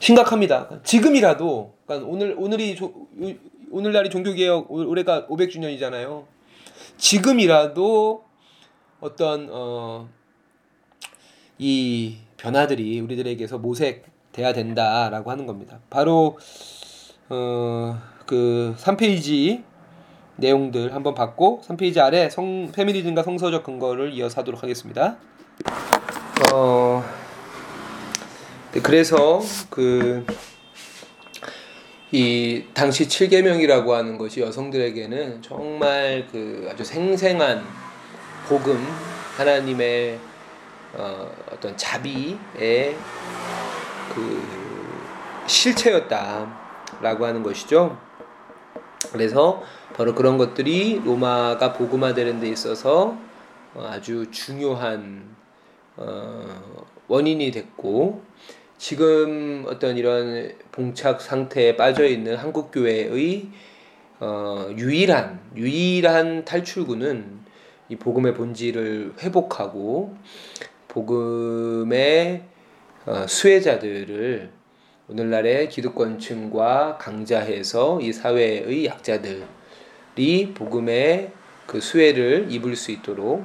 심각합니다. 지금이라도 그러니까 오늘 오늘이 조, 오늘날이 종교개혁 올해가 500주년이잖아요. 지금이라도 어떤 어, 이 변화들이 우리들에게서 모색돼야 된다라고 하는 겁니다. 바로 어, 그 3페이지 내용들 한번 봤고 3페이지 아래 성 페미니즘과 성서적 근거를 이어서 하도록 하겠습니다. 어, 네, 그래서 그 이 당시 7계명이라고 하는 것이 여성들에게는 정말 그 아주 생생한 복음 하나님의 어, 어떤 자비의 그 실체였다라고 하는 것이죠. 그래서 바로 그런 것들이 로마가 복음화되는 데 있어서 아주 중요한 어, 원인이 됐고 지금 어떤 이런 봉착 상태에 빠져 있는 한국 교회의 어, 유일한 유일한 탈출구는 이 복음의 본질을 회복하고 복음의 어, 수혜자들을 오늘날의 기득권층과 강자해서 이 사회의 약자들이 복음의 그 수혜를 입을 수 있도록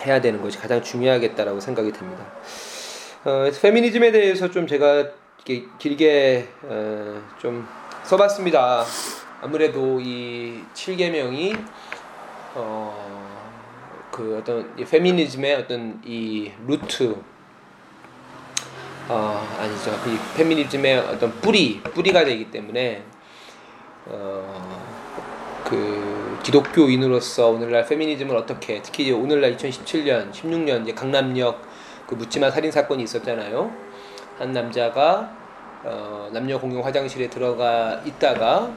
해야 되는 것이 가장 중요하겠다라고 생각이 듭니다. 어, 페미니즘에 대해서 좀 제가 길게 어, 좀 써봤습니다. 아무래도 이 7계명이 어, 그 어떤 이 페미니즘의 어떤 이 루트 어, 아니죠. 이 페미니즘의 어떤 뿌리 뿌리가 되기 때문에 어, 그 기독교인으로서 오늘날 페미니즘을 어떻게 특히 오늘날 2017년 16년 이제 강남역 그 묻지마 살인 사건이 있었잖아요. 한 남자가 어, 남녀 공용 화장실에 들어가 있다가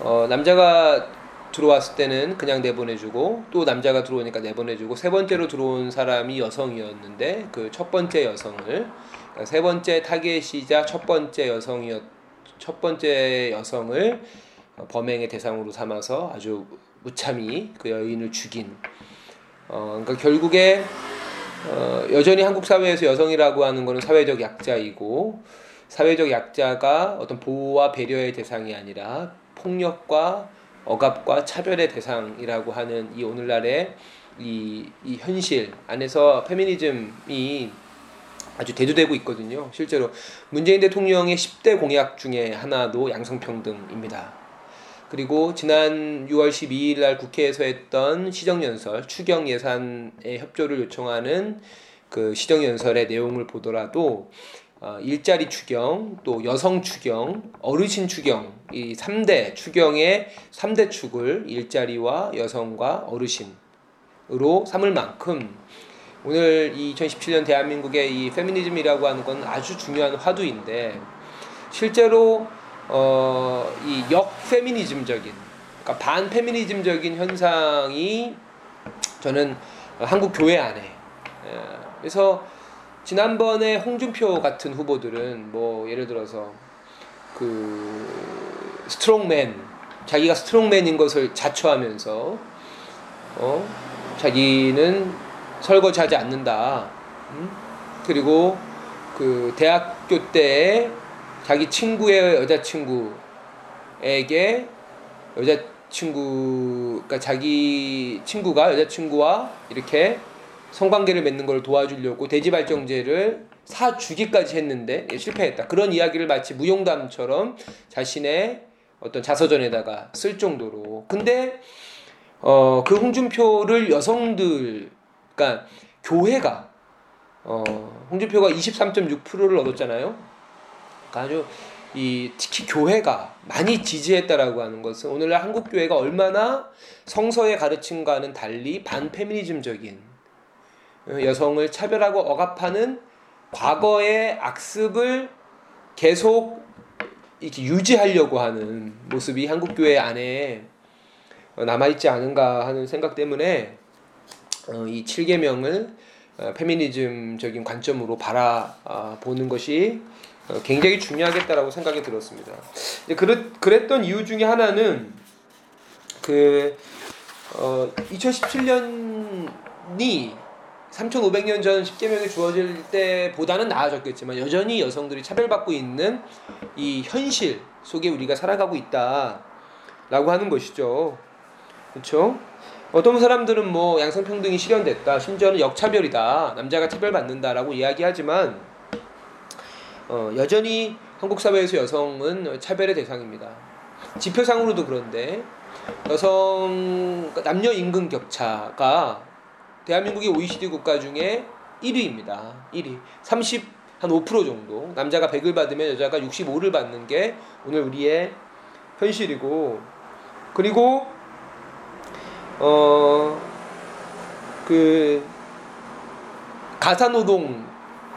어, 남자가 들어왔을 때는 그냥 내보내주고 또 남자가 들어오니까 내보내주고 세 번째로 들어온 사람이 여성이었는데 그 첫 번째 여성을 그러니까 세 번째 타겟이자 첫 번째 여성이었 첫 번째 여성을 범행의 대상으로 삼아서 아주 무참히 그 여인을 죽인 어 그러니까 결국에 어 여전히 한국 사회에서 여성이라고 하는 것은 사회적 약자이고 사회적 약자가 어떤 보호와 배려의 대상이 아니라 폭력과 억압과 차별의 대상이라고 하는 이 오늘날의 이, 이 현실 안에서 페미니즘이 아주 대두되고 있거든요. 실제로 문재인 대통령의 10대 공약 중에 하나도 양성평등입니다. 그리고 지난 6월 12일 날 국회에서 했던 시정연설, 추경 예산의 협조를 요청하는 그 시정연설의 내용을 보더라도 어, 일자리 추경, 또 여성 추경, 어르신 추경, 이 3대 추경의 3대 축을 일자리와 여성과 어르신으로 삼을 만큼 오늘 2017년 대한민국의 이 페미니즘이라고 하는 건 아주 중요한 화두인데 실제로 어, 이 역페미니즘적인 그러니까 반페미니즘적인 현상이 저는 한국 교회 안에 예, 그래서 지난번에 홍준표 같은 후보들은 뭐 예를 들어서 그 strongman 자기가 strongman인 것을 자처하면서 어 자기는 설거지하지 않는다. 음? 그리고 그 대학교 때 자기 친구의 여자친구에게 여자친구 그러니까 자기 친구가 여자친구와 이렇게 성관계를 맺는 걸 도와주려고 대지발정제를 사주기까지 했는데 실패했다. 그런 이야기를 마치 무용담처럼 자신의 어떤 자서전에다가 쓸 정도로. 근데 어, 그 홍준표를 여성들, 그러니까 교회가 어, 홍준표가 23.6%를 얻었잖아요. 그러니까 아주 이 특히 교회가 많이 지지했다라고 하는 것은 오늘날 한국 교회가 얼마나 성서의 가르침과는 달리 반페미니즘적인 어, 여성을 차별하고 억압하는 과거의 악습을 계속 이렇게 유지하려고 하는 모습이 한국 교회 안에 남아 있지 않은가 하는 생각 때문에 어, 이 7계명을 어, 페미니즘적인 관점으로 바라보는 것이 어, 굉장히 중요하겠다라고 생각이 들었습니다. 그랬, 그랬던 이유 중에 하나는 그 어, 2017년이 3,500년 전 10계명이 주어질 때보다는 나아졌겠지만 여전히 여성들이 차별받고 있는 이 현실 속에 우리가 살아가고 있다라고 하는 것이죠. 그렇죠? 어떤 사람들은 뭐 양성평등이 실현됐다, 심지어는 역차별이다, 남자가 차별받는다라고 이야기하지만 어, 여전히 한국 사회에서 여성은 차별의 대상입니다. 지표상으로도 그런데 여성 남녀 임금 격차가 대한민국의 OECD 국가 중에 1위입니다. 1위. 30, 한 5% 정도. 남자가 100을 받으면 여자가 65를 받는 게 오늘 우리의 현실이고, 그리고, 어, 그, 가사 노동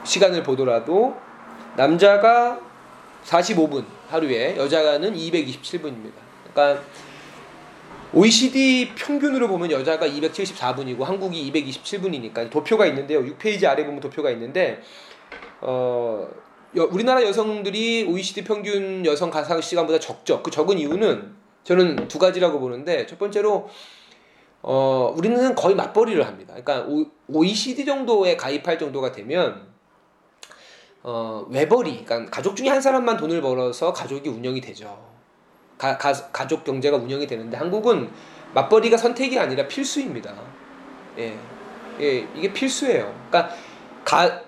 시간을 보더라도 남자가 45분 하루에 여자는 227분입니다. 그러니까 OECD 평균으로 보면 여자가 274분이고 한국이 227분이니까 도표가 있는데요. 6페이지 아래 보면 도표가 있는데 어 우리나라 여성들이 OECD 평균 여성 가사 시간보다 적죠. 그 적은 이유는 저는 두 가지라고 보는데 첫 번째로 어 우리는 거의 맞벌이를 합니다. 그러니까 OECD 정도에 가입할 정도가 되면 어 외벌이, 그러니까 가족 중에 한 사람만 돈을 벌어서 가족이 운영이 되죠. 가, 가, 가족 경제가 운영이 되는데 한국은 맞벌이가 선택이 아니라 필수입니다. 예, 예 이게 필수예요. 그러니까 가,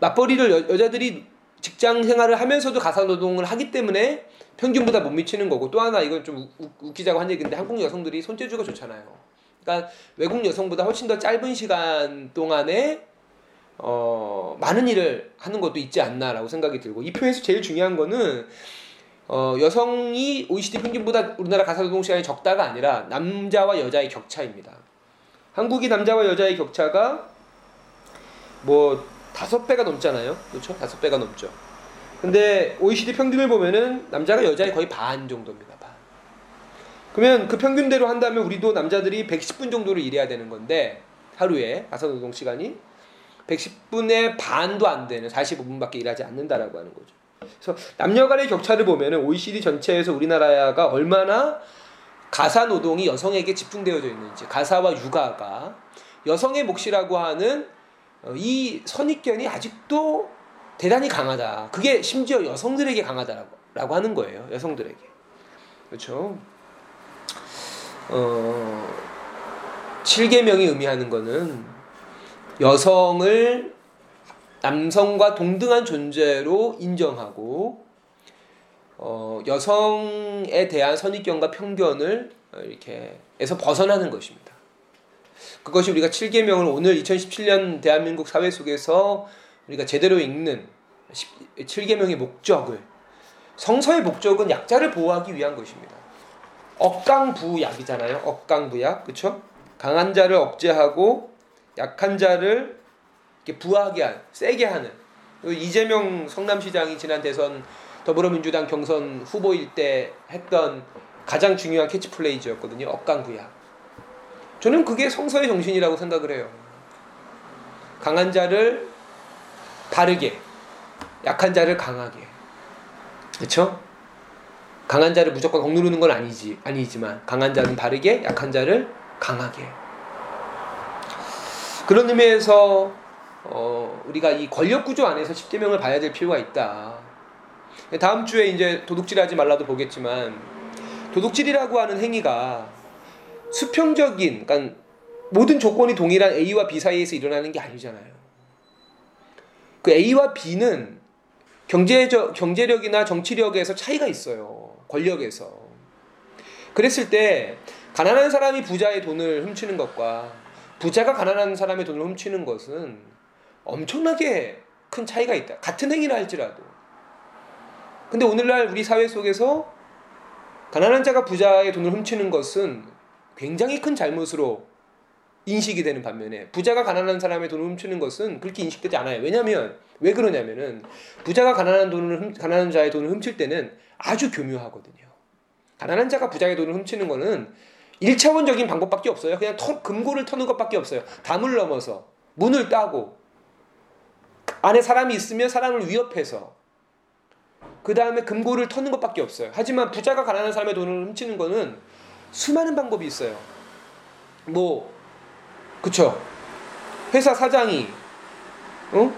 맞벌이를 여, 여자들이 직장 생활을 하면서도 가사 노동을 하기 때문에 평균보다 못 미치는 거고 또 하나 이건 좀 우, 웃기자고 한 얘기인데 한국 여성들이 손재주가 좋잖아요. 그러니까 외국 여성보다 훨씬 더 짧은 시간 동안에 어, 많은 일을 하는 것도 있지 않나라고 생각이 들고 이 표에서 제일 중요한 거는 어, 여성이 OECD 평균보다 우리나라 가사노동 시간이 적다가 아니라 남자와 여자의 격차입니다. 한국이 남자와 여자의 격차가 뭐 다섯 배가 넘잖아요. 그렇죠? 다섯 배가 넘죠. 근데 OECD 평균을 보면은 남자가 여자의 거의 반 정도입니다. 반. 그러면 그 평균대로 한다면 우리도 남자들이 110분 정도를 일해야 되는 건데 하루에 가사노동 시간이 110분의 반도 안 되는 45분밖에 일하지 않는다라고 하는 거죠. 그래서 남녀 간의 격차를 보면은 OECD 전체에서 우리나라가 얼마나 가사 노동이 여성에게 집중되어져 있는지 가사와 육아가 여성의 몫이라고 하는 어, 이 선입견이 아직도 대단히 강하다. 그게 심지어 여성들에게 강하다라고 하는 거예요. 여성들에게. 그렇죠? 어, 7계명이 의미하는 거는 여성을 남성과 동등한 존재로 인정하고 어, 여성에 대한 선입견과 편견을 이렇게 해서 벗어나는 것입니다. 그것이 우리가 7계명을 오늘 2017년 대한민국 사회 속에서 우리가 제대로 읽는 7계명의 목적을 성서의 목적은 약자를 보호하기 위한 것입니다. 억강부약이잖아요. 억강부약. 그렇죠? 강한 자를 억제하고 약한 자를 이렇게 부하게 한, 세게 하는 이재명 성남시장이 지난 대선 더불어민주당 경선 후보일 때 했던 가장 중요한 캐치플레이즈였거든요. 억강부야. 저는 그게 성서의 정신이라고 생각을 해요. 강한 자를 바르게, 약한 자를 강하게. 그렇죠? 강한 자를 무조건 억누르는 건 아니지 아니지만 강한 자는 바르게, 약한 자를 강하게. 그런 의미에서 어, 우리가 이 권력 구조 안에서 10대명을 봐야 될 필요가 있다. 다음 주에 이제 도둑질하지 말라도 보겠지만 도둑질이라고 하는 행위가 수평적인 그러니까 모든 조건이 동일한 A와 B 사이에서 일어나는 게 아니잖아요. 그 A와 B는 경제적 경제력이나 정치력에서 차이가 있어요. 권력에서. 그랬을 때 가난한 사람이 부자의 돈을 훔치는 것과 부자가 가난한 사람의 돈을 훔치는 것은 엄청나게 큰 차이가 있다. 같은 행위를 할지라도. 근데 오늘날 우리 사회 속에서 가난한 자가 부자의 돈을 훔치는 것은 굉장히 큰 잘못으로 인식이 되는 반면에 부자가 가난한 사람의 돈을 훔치는 것은 그렇게 인식되지 않아요. 왜냐하면 왜 그러냐면은 부자가 가난한 돈을 훔, 가난한 자의 돈을 훔칠 때는 아주 교묘하거든요. 가난한 자가 부자의 돈을 훔치는 거는 1차원적인 방법밖에 없어요. 그냥 터, 금고를 터는 것밖에 없어요. 담을 넘어서 문을 따고 안에 사람이 있으면 사람을 위협해서 그 다음에 금고를 터는 것밖에 없어요. 하지만 부자가 가난한 사람의 돈을 훔치는 거는 수많은 방법이 있어요. 뭐 그쵸? 회사 사장이 어?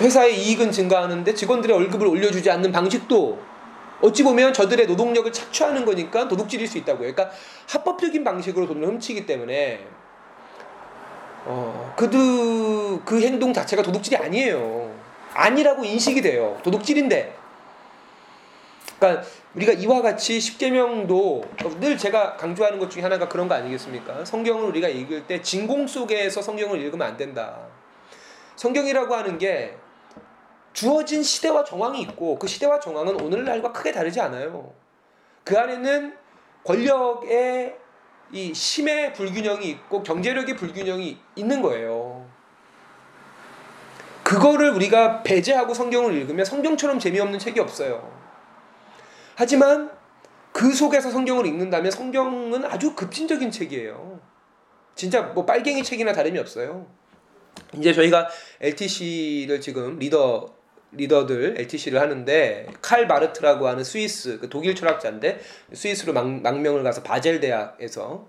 회사의 이익은 증가하는데 직원들의 월급을 올려주지 않는 방식도 어찌 보면 저들의 노동력을 착취하는 거니까 도둑질일 수 있다고요. 그러니까 합법적인 방식으로 돈을 훔치기 때문에 어, 그드 그 행동 자체가 도둑질이 아니에요. 아니라고 인식이 돼요. 도둑질인데. 그러니까 우리가 이와 같이 십계명도 늘 제가 강조하는 것 중에 하나가 그런 거 아니겠습니까? 성경을 우리가 읽을 때 진공 속에서 성경을 읽으면 안 된다. 성경이라고 하는 게 주어진 시대와 정황이 있고 그 시대와 정황은 오늘날과 크게 다르지 않아요. 그 안에는 권력의 이 힘의 불균형이 있고 경제력의 불균형이 있는 거예요. 그거를 우리가 배제하고 성경을 읽으면 성경처럼 재미없는 책이 없어요. 하지만 그 속에서 성경을 읽는다면 성경은 아주 급진적인 책이에요. 진짜 뭐 빨갱이 책이나 다름이 없어요. 이제 저희가 LTC를 지금 리더 리더들 LTC를 하는데 칼 바르트라고 하는 스위스 그 독일 철학자인데 스위스로 망, 망명을 가서 바젤 대학에서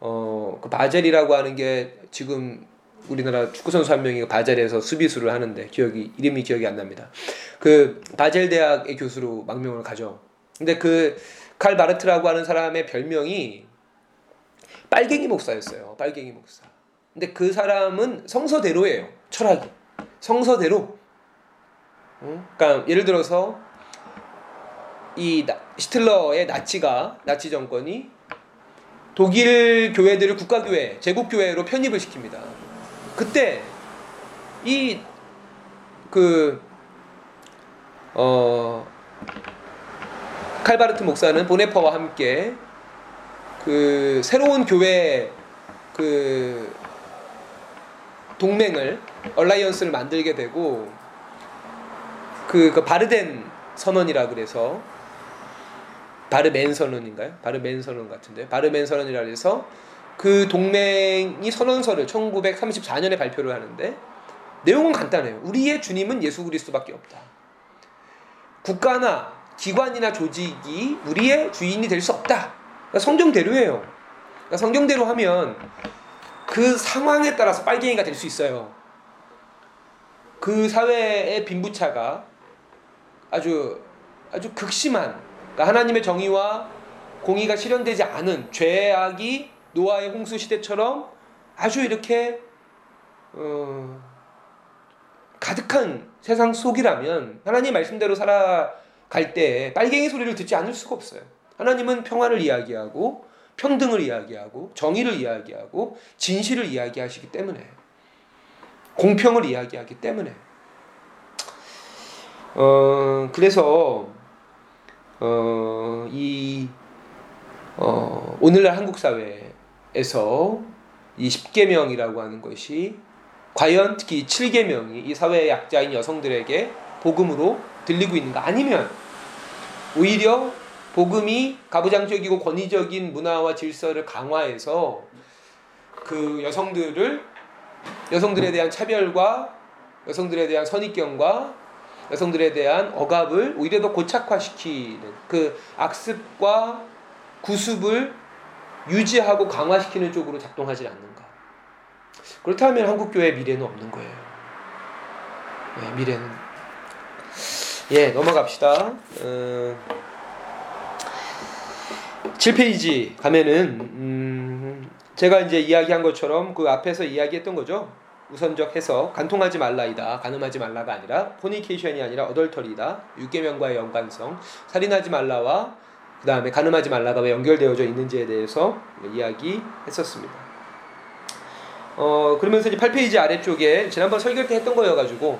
어 그 바젤이라고 하는 게 지금 우리나라 축구 선수 한 명이 바젤에서 수비수를 하는데 기억이 이름이 기억이 안 납니다. 그 바젤 대학의 교수로 망명을 가죠. 근데 그 칼 바르트라고 하는 사람의 별명이 빨갱이 목사였어요. 빨갱이 목사. 근데 그 사람은 성서대로예요. 철학이. 성서대로. 그러니까 예를 들어서 이 히틀러의 나치가 나치 정권이 독일 교회들을 국가교회, 제국교회로 편입을 시킵니다. 그때 이 그 어, 칼바르트 목사는 보네퍼와 함께 그 새로운 교회 그 동맹을 얼라이언스를 만들게 되고 그, 그 바르덴 선언이라 그래서 바르멘 선언인가요? 바르멘 선언 같은데 바르멘 선언이라 그래서 그 동맹이 선언서를 1934년에 발표를 하는데 내용은 간단해요. 우리의 주님은 예수 그리스도밖에 없다. 국가나 기관이나 조직이 우리의 주인이 될 수 없다. 그러니까 성경대로예요. 그러니까 성경대로 하면 그 상황에 따라서 빨갱이가 될 수 있어요. 그 사회의 빈부차가 아주 아주 극심한 그러니까 하나님의 정의와 공의가 실현되지 않은 죄악이 노아의 홍수 시대처럼 아주 이렇게 어, 가득한 세상 속이라면 하나님 말씀대로 살아갈 때 빨갱이 소리를 듣지 않을 수가 없어요. 하나님은 평화를 이야기하고 평등을 이야기하고 정의를 이야기하고 진실을 이야기하시기 때문에 공평을 이야기하기 때문에 어 그래서 어 이 어, 오늘날 한국 사회에서 이 십계명이라고 하는 것이 과연 특히 7계명이 이 사회의 약자인 여성들에게 복음으로 들리고 있는가? 아니면 오히려 복음이 가부장적이고 권위적인 문화와 질서를 강화해서 그 여성들을 여성들에 대한 차별과 여성들에 대한 선입견과 여성들에 대한 억압을 오히려 더 고착화시키는 그 악습과 구습을 유지하고 강화시키는 쪽으로 작동하지 않는가. 그렇다면 한국교회 미래는 없는 거예요. 네, 미래는. 예, 넘어갑시다. 어, 7페이지 가면은, 음, 제가 이제 이야기한 것처럼 그 앞에서 이야기했던 거죠. 우선적 해석, 간통하지 말라이다. 가늠하지 말라가 아니라, 포니케이션이 아니라 어덜터리다. 육계명과의 연관성, 살인하지 말라와 그 다음에 가늠하지 말라가 왜 연결되어져 있는지에 대해서 이야기했었습니다. 어, 그러면서 이제 8페이지 아래쪽에 지난번 설교 때 했던 거여가지고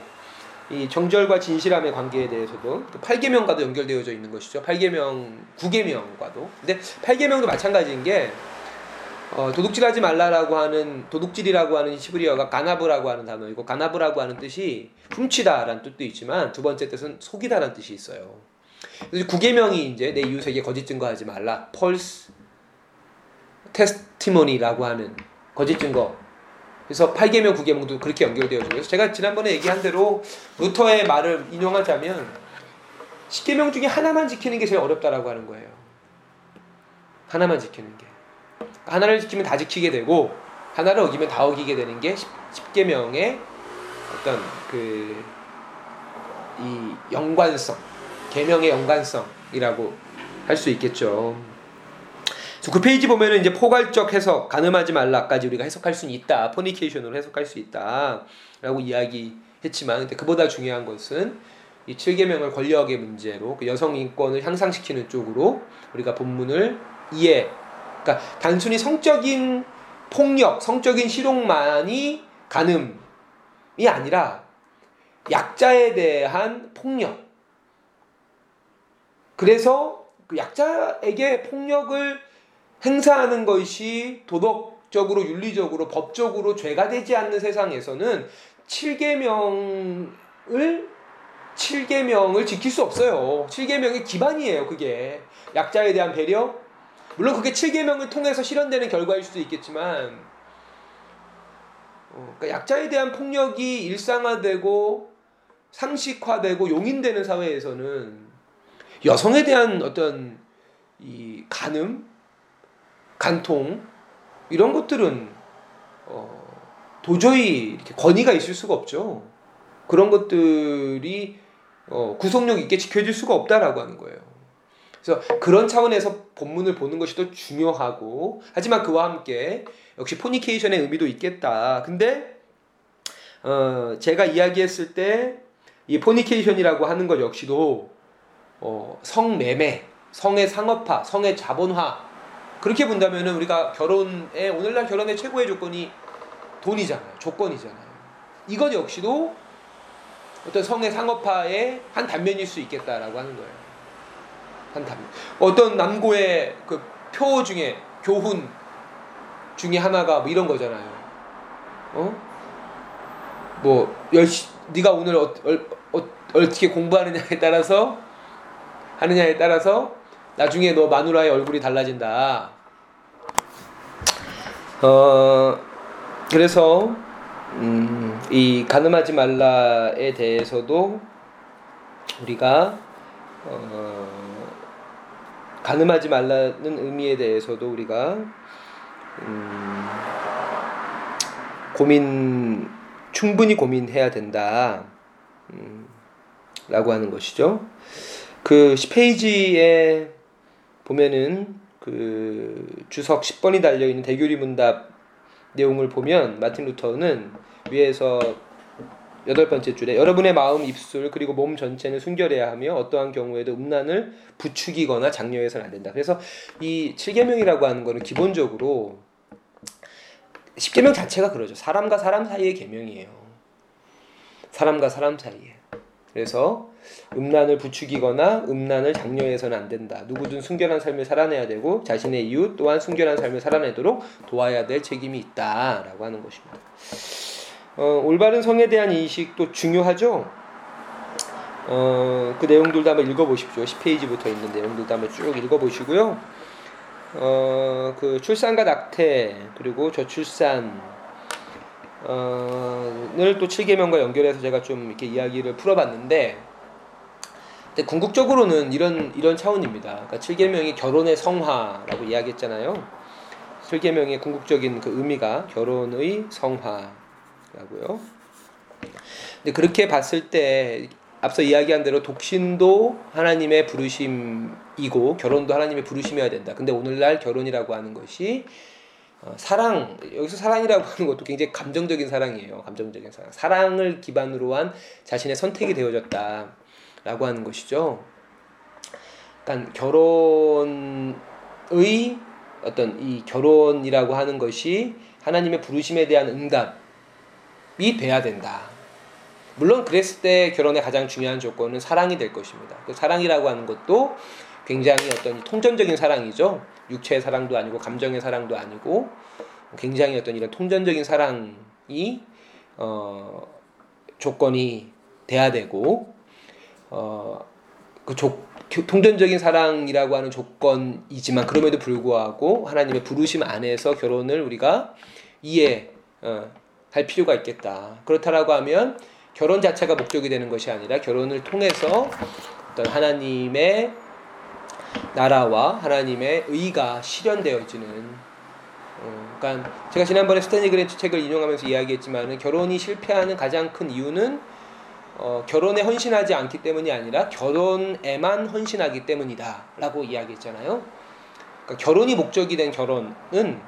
이 정절과 진실함의 관계에 대해서도 8계명과도 연결되어져 있는 것이죠. 8계명, 9계명과도. 근데 8계명도 마찬가지인 게 어, 도둑질하지 말라라고 하는 도둑질이라고 하는 시브리어가 가나브라고 하는 단어이고 가나브라고 하는 뜻이 훔치다라는 뜻도 있지만 두 번째 뜻은 속이다라는 뜻이 있어요. 그래서 9계명이 이제 내 이웃에게 거짓 증거하지 말라. 펄스 테스티모니라고 하는 거짓 증거 그래서 8계명 9계명도 그렇게 연결되어 있고 그래서 제가 지난번에 얘기한 대로 루터의 말을 인용하자면 10계명 중에 하나만 지키는 게 제일 어렵다라고 하는 거예요. 하나만 지키는 게. 하나를 지키면 다 지키게 되고 하나를 어기면 다 어기게 되는 게 10, 계명의 어떤 그 이 연관성, 계명의 연관성이라고 할 수 있겠죠. 그 페이지 보면은 이제 포괄적 해석, 가늠하지 말라까지 우리가 해석할 수는 있다. 포니케이션으로 해석할 수 있다라고 이야기했지만 근데 그보다 중요한 것은 이 7계명을 권력의 문제로 그 여성 인권을 향상시키는 쪽으로 우리가 본문을 이해 그러니까 단순히 성적인 폭력, 성적인 실용만이 가늠이 아니라 약자에 대한 폭력. 그래서 그 약자에게 폭력을 행사하는 것이 도덕적으로 윤리적으로 법적으로 죄가 되지 않는 세상에서는 7계명을 7계명을 지킬 수 없어요. 7계명의 기반이에요, 그게. 약자에 대한 배려. 물론 그게 7계명을 통해서 실현되는 결과일 수도 있겠지만 어, 그러니까 약자에 대한 폭력이 일상화되고 상식화되고 용인되는 사회에서는 여성에 대한 어떤 이 간음 간통 이런 것들은 어, 도저히 이렇게 권위가 있을 수가 없죠. 그런 것들이 어, 구속력 있게 지켜질 수가 없다라고 하는 거예요. 그래서 그런 차원에서 본문을 보는 것이 더 중요하고 하지만 그와 함께 역시 포니케이션의 의미도 있겠다. 근데 어, 제가 이야기했을 때 이 포니케이션이라고 하는 것 역시도 어, 성매매, 성의 상업화, 성의 자본화 그렇게 본다면 우리가 결혼에 오늘날 결혼의 최고의 조건이 돈이잖아요. 조건이잖아요. 이것 역시도 어떤 성의 상업화의 한 단면일 수 있겠다라고 하는 거예요. 한 단면. 어떤 남고의 그 표 중에 교훈 중에 하나가 뭐 이런 거잖아요. 어? 뭐 열시 네가 오늘 어, 어, 어, 어떻게 공부하느냐에 따라서 하느냐에 따라서 나중에 너 마누라의 얼굴이 달라진다. 어, 그래서, 음, 이 가늠하지 말라에 대해서도 우리가, 어, 가늠하지 말라는 의미에 대해서도 우리가, 음, 고민, 충분히 고민해야 된다. 음, 라고 하는 것이죠. 그 10페이지에 보면은 그 주석 10번이 달려 있는 대교리 문답 내용을 보면 마틴 루터는 위에서 여덟 번째 줄에 여러분의 마음, 입술 그리고 몸 전체는 순결해야 하며 어떠한 경우에도 음란을 부추기거나 장려해서는 안 된다. 그래서 이 7계명이라고 하는 거는 기본적으로 10계명 자체가 그러죠. 사람과 사람 사이의 계명이에요. 사람과 사람 사이에. 그래서 음란을 부추기거나 음란을 장려해서는 안 된다. 누구든 순결한 삶을 살아내야 되고 자신의 이웃 또한 순결한 삶을 살아내도록 도와야 될 책임이 있다라고 하는 것입니다. 어, 올바른 성에 대한 인식도 중요하죠. 어, 그 내용들도 한번 읽어보십시오. 10페이지부터 있는 내용들도 한번 쭉 읽어보시고요. 어, 그 출산과 낙태 그리고 저출산 어, 늘또 7계명과 연결해서 제가 좀 이렇게 이야기를 풀어봤는데 근데 궁극적으로는 이런 이런 차원입니다. 그러니까 7계명이 결혼의 성화라고 이야기했잖아요. 7계명의 궁극적인 그 의미가 결혼의 성화 라고요. 근데 그렇게 봤을 때 앞서 이야기한 대로 독신도 하나님의 부르심이고 결혼도 하나님의 부르심이어야 된다. 근데 오늘날 결혼이라고 하는 것이 어, 사랑 여기서 사랑이라고 하는 것도 굉장히 감정적인 사랑이에요. 감정적인 사랑. 사랑을 기반으로 한 자신의 선택이 되어졌다라고 하는 것이죠. 그러니까 결혼의 어떤 이 결혼이라고 하는 것이 하나님의 부르심에 대한 응답 이 돼야 된다. 물론 그랬을 때 결혼의 가장 중요한 조건은 사랑이 될 것입니다. 그 사랑이라고 하는 것도 굉장히 어떤 통전적인 사랑이죠. 육체의 사랑도 아니고 감정의 사랑도 아니고 굉장히 어떤 이런 통전적인 사랑이 어, 조건이 돼야 되고 어그 통전적인 사랑이라고 하는 조건이지만 그럼에도 불구하고 하나님의 부르심 안에서 결혼을 우리가 이해 할 어, 필요가 있겠다. 그렇다라고 하면 결혼 자체가 목적이 되는 것이 아니라 결혼을 통해서 어떤 하나님의 나라와 하나님의 의가 실현되어지는 어, 그러니까 제가 지난번에 스탠리 그랜트 책을 인용하면서 이야기했지만 결혼이 실패하는 가장 큰 이유는 어, 결혼에 헌신하지 않기 때문이 아니라 결혼에만 헌신하기 때문이다라고 이야기했잖아요. 그러니까 결혼이 목적이 된 결혼은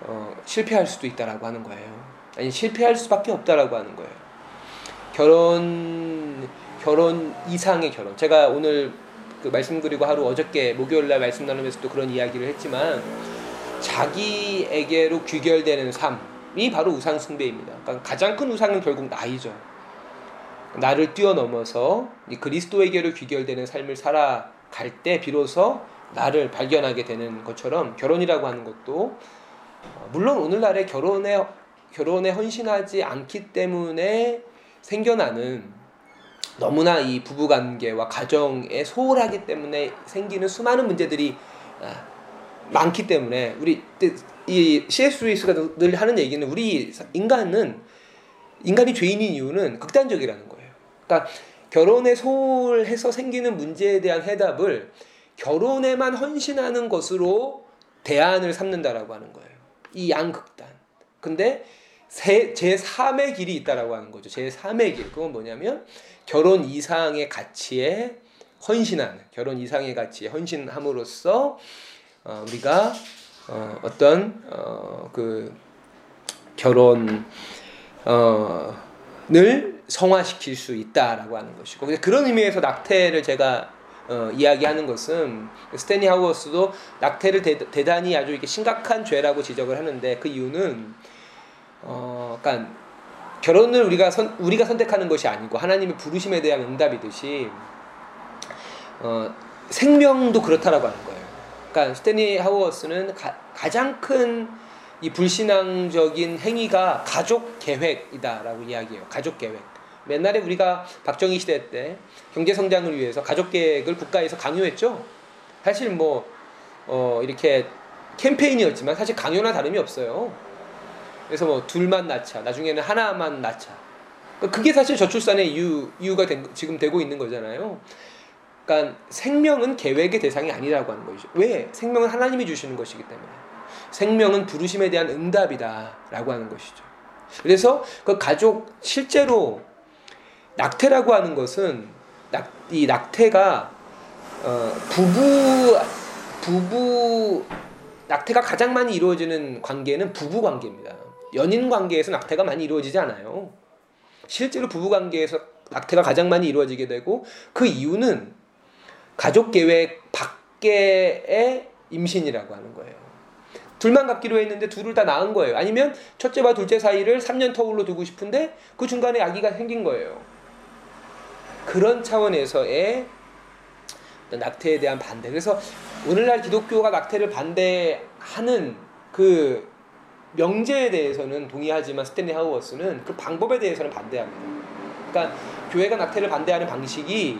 어, 실패할 수도 있다라고 하는 거예요. 아니 실패할 수밖에 없다라고 하는 거예요. 결혼 결혼 이상의 결혼. 제가 오늘 그 말씀 드리고 하루 어저께 목요일 날 말씀 나누면서도 그런 이야기를 했지만 자기에게로 귀결되는 삶이 바로 우상 숭배입니다. 그러니까 가장 큰 우상은 결국 나이죠. 나를 뛰어넘어서 그리스도에게로 귀결되는 삶을 살아갈 때 비로소 나를 발견하게 되는 것처럼 결혼이라고 하는 것도 어, 물론 오늘날의 결혼에 결혼에 헌신하지 않기 때문에 생겨나는 너무나 이 부부 관계와 가정에 소홀하기 때문에 생기는 수많은 문제들이 아, 많기 때문에 우리 이 C.S. 루이스가 늘 하는 얘기는 우리 인간은 인간이 죄인인 이유는 극단적이라는 거예요. 그러니까 결혼에 소홀해서 생기는 문제에 대한 해답을 결혼에만 헌신하는 것으로 대안을 삼는다라고 하는 거예요. 이 양극단. 근데 제 3의 길이 있다라고 하는 거죠. 제 3의 길. 그건 뭐냐면 결혼 이상의 가치에 헌신하는 결혼 이상의 가치에 헌신함으로써 어, 우리가 어, 어떤 어, 그 결혼 을 성화시킬 수 있다라고 하는 것이고 그런 의미에서 낙태를 제가 어, 이야기하는 것은 스탠리 하우어스도 낙태를 대, 단히 아주 이렇게 심각한 죄라고 지적을 하는데 그 이유는 어, 그러니까 결혼을 우리가 선, 우리가 선택하는 것이 아니고 하나님의 부르심에 대한 응답이듯이 어, 생명도 그렇다라고 하는 거예요. 그러니까 스탠리 하우어스는 가, 가장 큰 이 불신앙적인 행위가 가족 계획이다라고 이야기해요. 가족 계획. 옛날에 우리가 박정희 시대 때 경제 성장을 위해서 가족 계획을 국가에서 강요했죠. 사실 뭐 어, 이렇게 캠페인이었지만 사실 강요나 다름이 없어요. 그래서 뭐 둘만 낳자, 나중에는 하나만 낳자. 그러니까 그게 사실 저출산의 이유, 이유가 된, 지금 되고 있는 거잖아요. 그러니까 생명은 계획의 대상이 아니라고 하는 거죠. 왜? 생명은 하나님이 주시는 것이기 때문에. 생명은 부르심에 대한 응답이다라고 하는 것이죠. 그래서 그 가족 실제로 낙태라고 하는 것은 낙, 이 낙태가 어, 부부 부부 낙태가 가장 많이 이루어지는 관계는 부부 관계입니다. 연인 관계에서 낙태가 많이 이루어지지 않아요. 실제로 부부 관계에서 낙태가 가장 많이 이루어지게 되고 그 이유는 가족 계획 밖에의 임신이라고 하는 거예요. 둘만 갖기로 했는데 둘을 다 낳은 거예요. 아니면 첫째와 둘째 사이를 3년 터울로 두고 싶은데 그 중간에 아기가 생긴 거예요. 그런 차원에서의 낙태에 대한 반대. 그래서 오늘날 기독교가 낙태를 반대하는 그 명제에 대해서는 동의하지만 스탠리 하우어스는 그 방법에 대해서는 반대합니다. 그러니까 교회가 낙태를 반대하는 방식이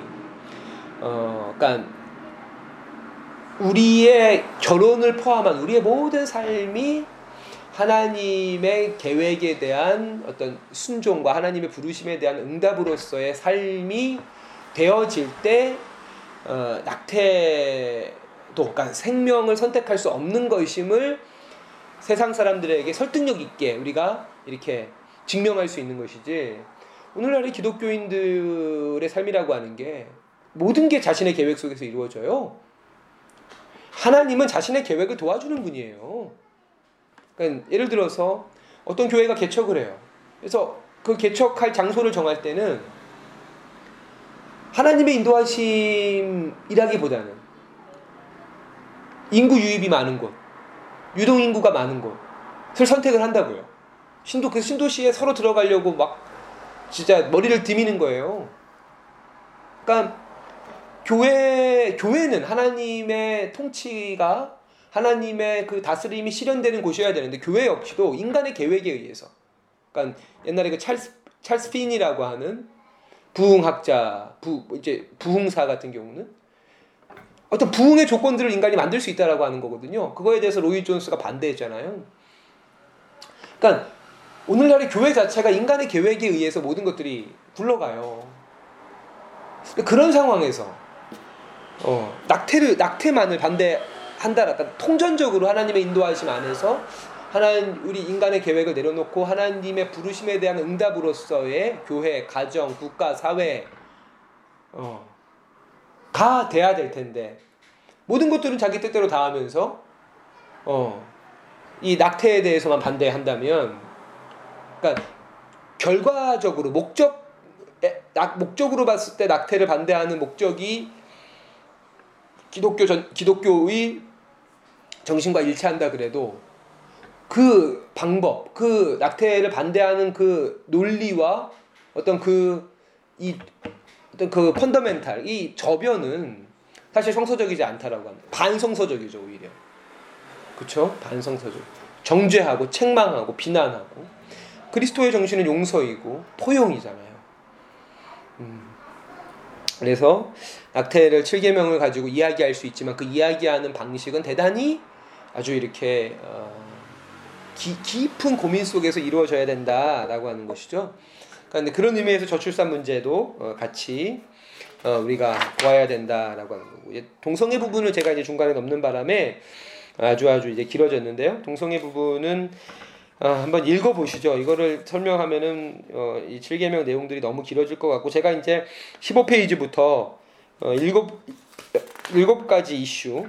어, 그러니까 우리의 결혼을 포함한 우리의 모든 삶이 하나님의 계획에 대한 어떤 순종과 하나님의 부르심에 대한 응답으로서의 삶이 되어질 때 어, 낙태도 그러니까 생명을 선택할 수 없는 것임을 세상 사람들에게 설득력 있게 우리가 이렇게 증명할 수 있는 것이지 오늘날의 기독교인들의 삶이라고 하는 게 모든 게 자신의 계획 속에서 이루어져요. 하나님은 자신의 계획을 도와주는 분이에요. 그러니까 예를 들어서 어떤 교회가 개척을 해요. 그래서 그 개척할 장소를 정할 때는 하나님의 인도하심이라기보다는 인구 유입이 많은 곳, 유동 인구가 많은 곳을 선택을 한다고요. 신도 그 신도시에 서로 들어가려고 막 진짜 머리를 디미는 거예요. 그러니까 교회 교회는 하나님의 통치가 하나님의 그 다스림이 실현되는 곳이어야 되는데 교회 역시도 인간의 계획에 의해서 그러니까 옛날에 그 찰스 찰스 핀이라고 하는 부흥학자 부 이제 부흥사 같은 경우는 어떤 부흥의 조건들을 인간이 만들 수 있다라고 하는 거거든요. 그거에 대해서 로이 존스가 반대했잖아요. 그러니까 오늘날의 교회 자체가 인간의 계획에 의해서 모든 것들이 굴러가요. 그런 상황에서 어, 낙태를 낙태만을 반대한다. 약간 통전적으로 하나님의 인도하심 안에서 하나님 우리 인간의 계획을 내려놓고 하나님의 부르심에 대한 응답으로서의 교회, 가정, 국가, 사회 어, 다 돼야 될 텐데. 모든 것들은 자기 뜻대로 다 하면서 어, 이 낙태에 대해서만 반대한다면 그러니까 결과적으로 목적 낙, 목적으로 봤을 때 낙태를 반대하는 목적이 기독교 전, 기독교의 정신과 일치한다 그래도 그 방법, 그 낙태를 반대하는 그 논리와 어떤 그 이 그 펀더멘탈 이 저변은 사실 성서적이지 않다라고 합니다. 반성서적이죠 오히려. 그렇죠? 반성서적. 정죄하고 책망하고 비난하고 그리스도의 정신은 용서이고 포용이잖아요. 음. 그래서 낙태를 7계명을 가지고 이야기할 수 있지만 그 이야기하는 방식은 대단히 아주 이렇게 어, 기, 깊은 고민 속에서 이루어져야 된다라고 하는 것이죠. 그런데 그런 의미에서 저출산 문제도 어, 같이 어, 우리가 보아야 된다라고 하는 거고 동성애 부분을 제가 이제 중간에 넘는 바람에 아주 아주 이제 길어졌는데요. 동성애 부분은 어, 한번 읽어 보시죠. 이거를 설명하면은 어, 이 7개명 내용들이 너무 길어질 것 같고 제가 이제 15페이지부터 어, 일곱 일곱 가지 이슈,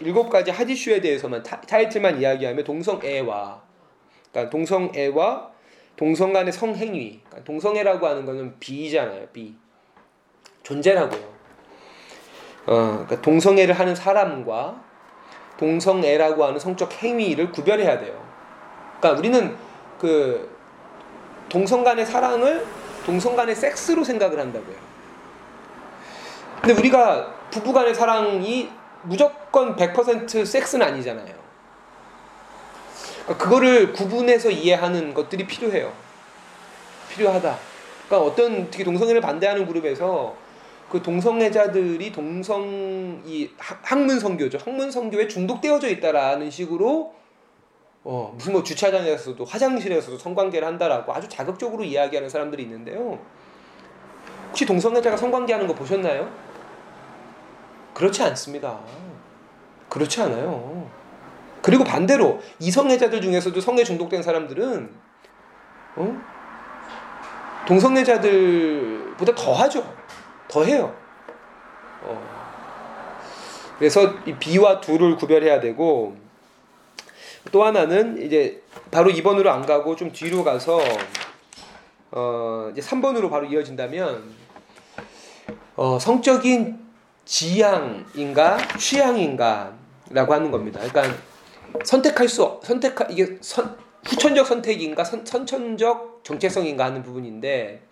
일곱 가지 핫 이슈에 대해서만 타, 타이틀만 이야기하면 동성애와 그러니까 동성애와 동성 간의 성행위, 그러니까 동성애라고 하는 거는 비잖아요, 비 존재라고요. 어, 그러니까 동성애를 하는 사람과 동성애라고 하는 성적 행위를 구별해야 돼요. 그러니까 우리는 그 동성 간의 사랑을 동성 간의 섹스로 생각을 한다고요. 근데 우리가 부부 간의 사랑이 무조건 100% 섹스는 아니잖아요. 그러니까 그거를 구분해서 이해하는 것들이 필요해요. 필요하다. 그러니까 어떤 특히 동성애를 반대하는 그룹에서 그 동성애자들이 동성 이 학문 성교죠. 학문 성교에 중독되어져 있다라는 식으로 어, 무슨 뭐 주차장에서도 화장실에서도 성관계를 한다라고 아주 자극적으로 이야기하는 사람들이 있는데요. 혹시 동성애자가 성관계하는 거 보셨나요? 그렇지 않습니다. 그렇지 않아요. 그리고 반대로 이성애자들 중에서도 성에 중독된 사람들은 어? 동성애자들보다 더 하죠. 더 해요. 어. 그래서 이 B와 둘을 구별해야 되고 또 하나는 이제 바로 2번으로 안 가고 좀 뒤로 가서 어 이제 3번으로 바로 이어진다면 어 성적인 지향인가 취향인가라고 하는 겁니다. 그러니까 선택할 수 선택 이게 선, 후천적 선택인가 선, 선천적 정체성인가 하는 부분인데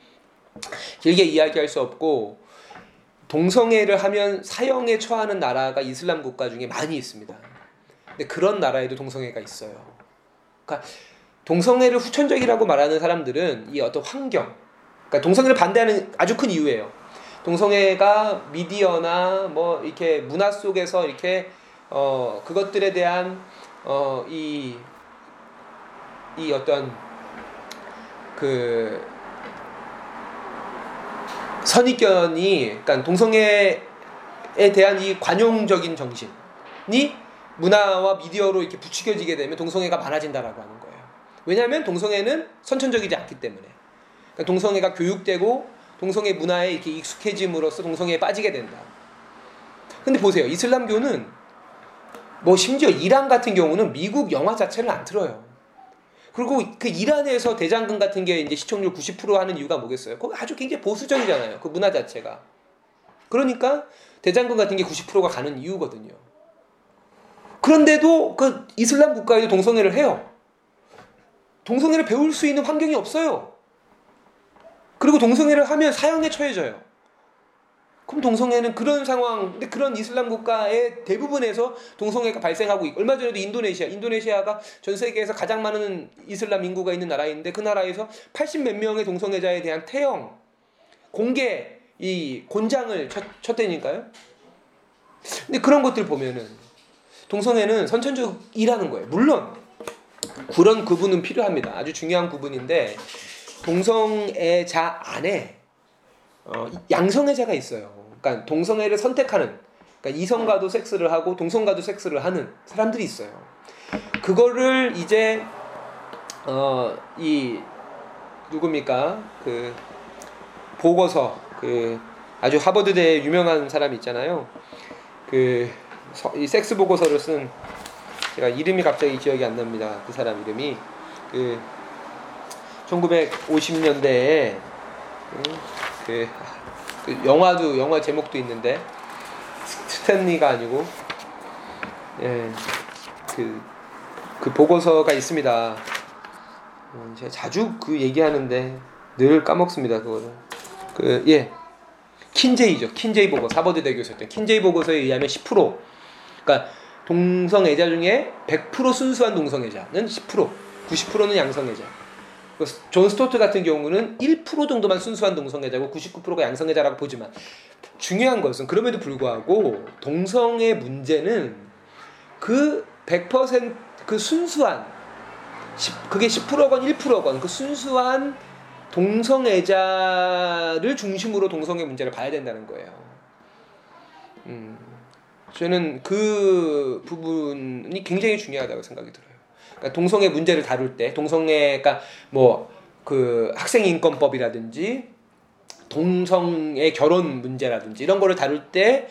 길게 이야기할 수 없고 동성애를 하면 사형에 처하는 나라가 이슬람 국가 중에 많이 있습니다. 근데 그런 나라에도 동성애가 있어요. 그러니까 동성애를 후천적이라고 말하는 사람들은 이 어떤 환경, 그러니까 동성애를 반대하는 아주 큰 이유예요. 동성애가 미디어나 뭐 이렇게 문화 속에서 이렇게 어 그것들에 대한 어이이 이 어떤 그 선입견이 그러니까 동성애에 대한 이 관용적인 정신이 문화와 미디어로 이렇게 부추겨지게 되면 동성애가 많아진다라고 하는 거예요. 왜냐하면 동성애는 선천적이지 않기 때문에. 그러니까 동성애가 교육되고 동성애 문화에 이렇게 익숙해짐으로써 동성애에 빠지게 된다. 근데 보세요. 이슬람교는 뭐 심지어 이란 같은 경우는 미국 영화 자체를 안 틀어요. 그리고 그 이란에서 대장금 같은 게 이제 시청률 90% 하는 이유가 뭐겠어요? 거기 아주 굉장히 보수적이잖아요. 그 문화 자체가. 그러니까 대장금 같은 게 90%가 가는 이유거든요. 그런데도 그 이슬람 국가에도 동성애를 해요. 동성애를 배울 수 있는 환경이 없어요. 그리고 동성애를 하면 사형에 처해져요. 그럼 동성애는 그런 상황, 근데 그런 이슬람 국가의 대부분에서 동성애가 발생하고 있고 얼마 전에도 인도네시아, 인도네시아가 전 세계에서 가장 많은 이슬람 인구가 있는 나라인데 그 나라에서 80 몇 명의 동성애자에 대한 태형, 공개 이 곤장을 쳤, 쳤다니까요. 근데 그런 것들 보면은 동성애는 선천적이라는 거예요. 물론 그런 구분은 필요합니다. 아주 중요한 구분인데 동성애자 안에 어, 양성애자가 있어요. 그러니까 동성애를 선택하는 그러니까 이성과도 섹스를 하고 동성과도 섹스를 하는 사람들이 있어요. 그거를 이제 어, 이 누굽니까 그 보고서 그 아주 하버드대 유명한 사람 있잖아요. 그 이 섹스 보고서를 쓴 제가 이름이 갑자기 기억이 안 납니다. 그 사람 이름이 그 1950년대에 그, 그 영화도 영화 제목도 있는데 스탠리가 아니고 예그 그 보고서가 있습니다. 음, 제가 자주 그 얘기하는데 늘 까먹습니다 그거를. 그 예. 킨제이죠 킨제이 보고서 하버드 대교수였던 킨제이 보고서에 의하면 10% 그러니까 동성애자 중에 100% 순수한 동성애자는 10% 90%는 양성애자. 그 존 스토트 같은 경우는 1% 정도만 순수한 동성애자고 99%가 양성애자라고 보지만 중요한 것은 그럼에도 불구하고 동성애 문제는 그 100% 그 순수한 그게 10%건 1%건 그 순수한 동성애자를 중심으로 동성애 문제를 봐야 된다는 거예요. 음, 저는 그 부분이 굉장히 중요하다고 생각이 들어요. 그러니까 동성애 문제를 다룰 때 동성애가 뭐그 학생 인권법이라든지 동성애 결혼 문제라든지 이런 거를 다룰 때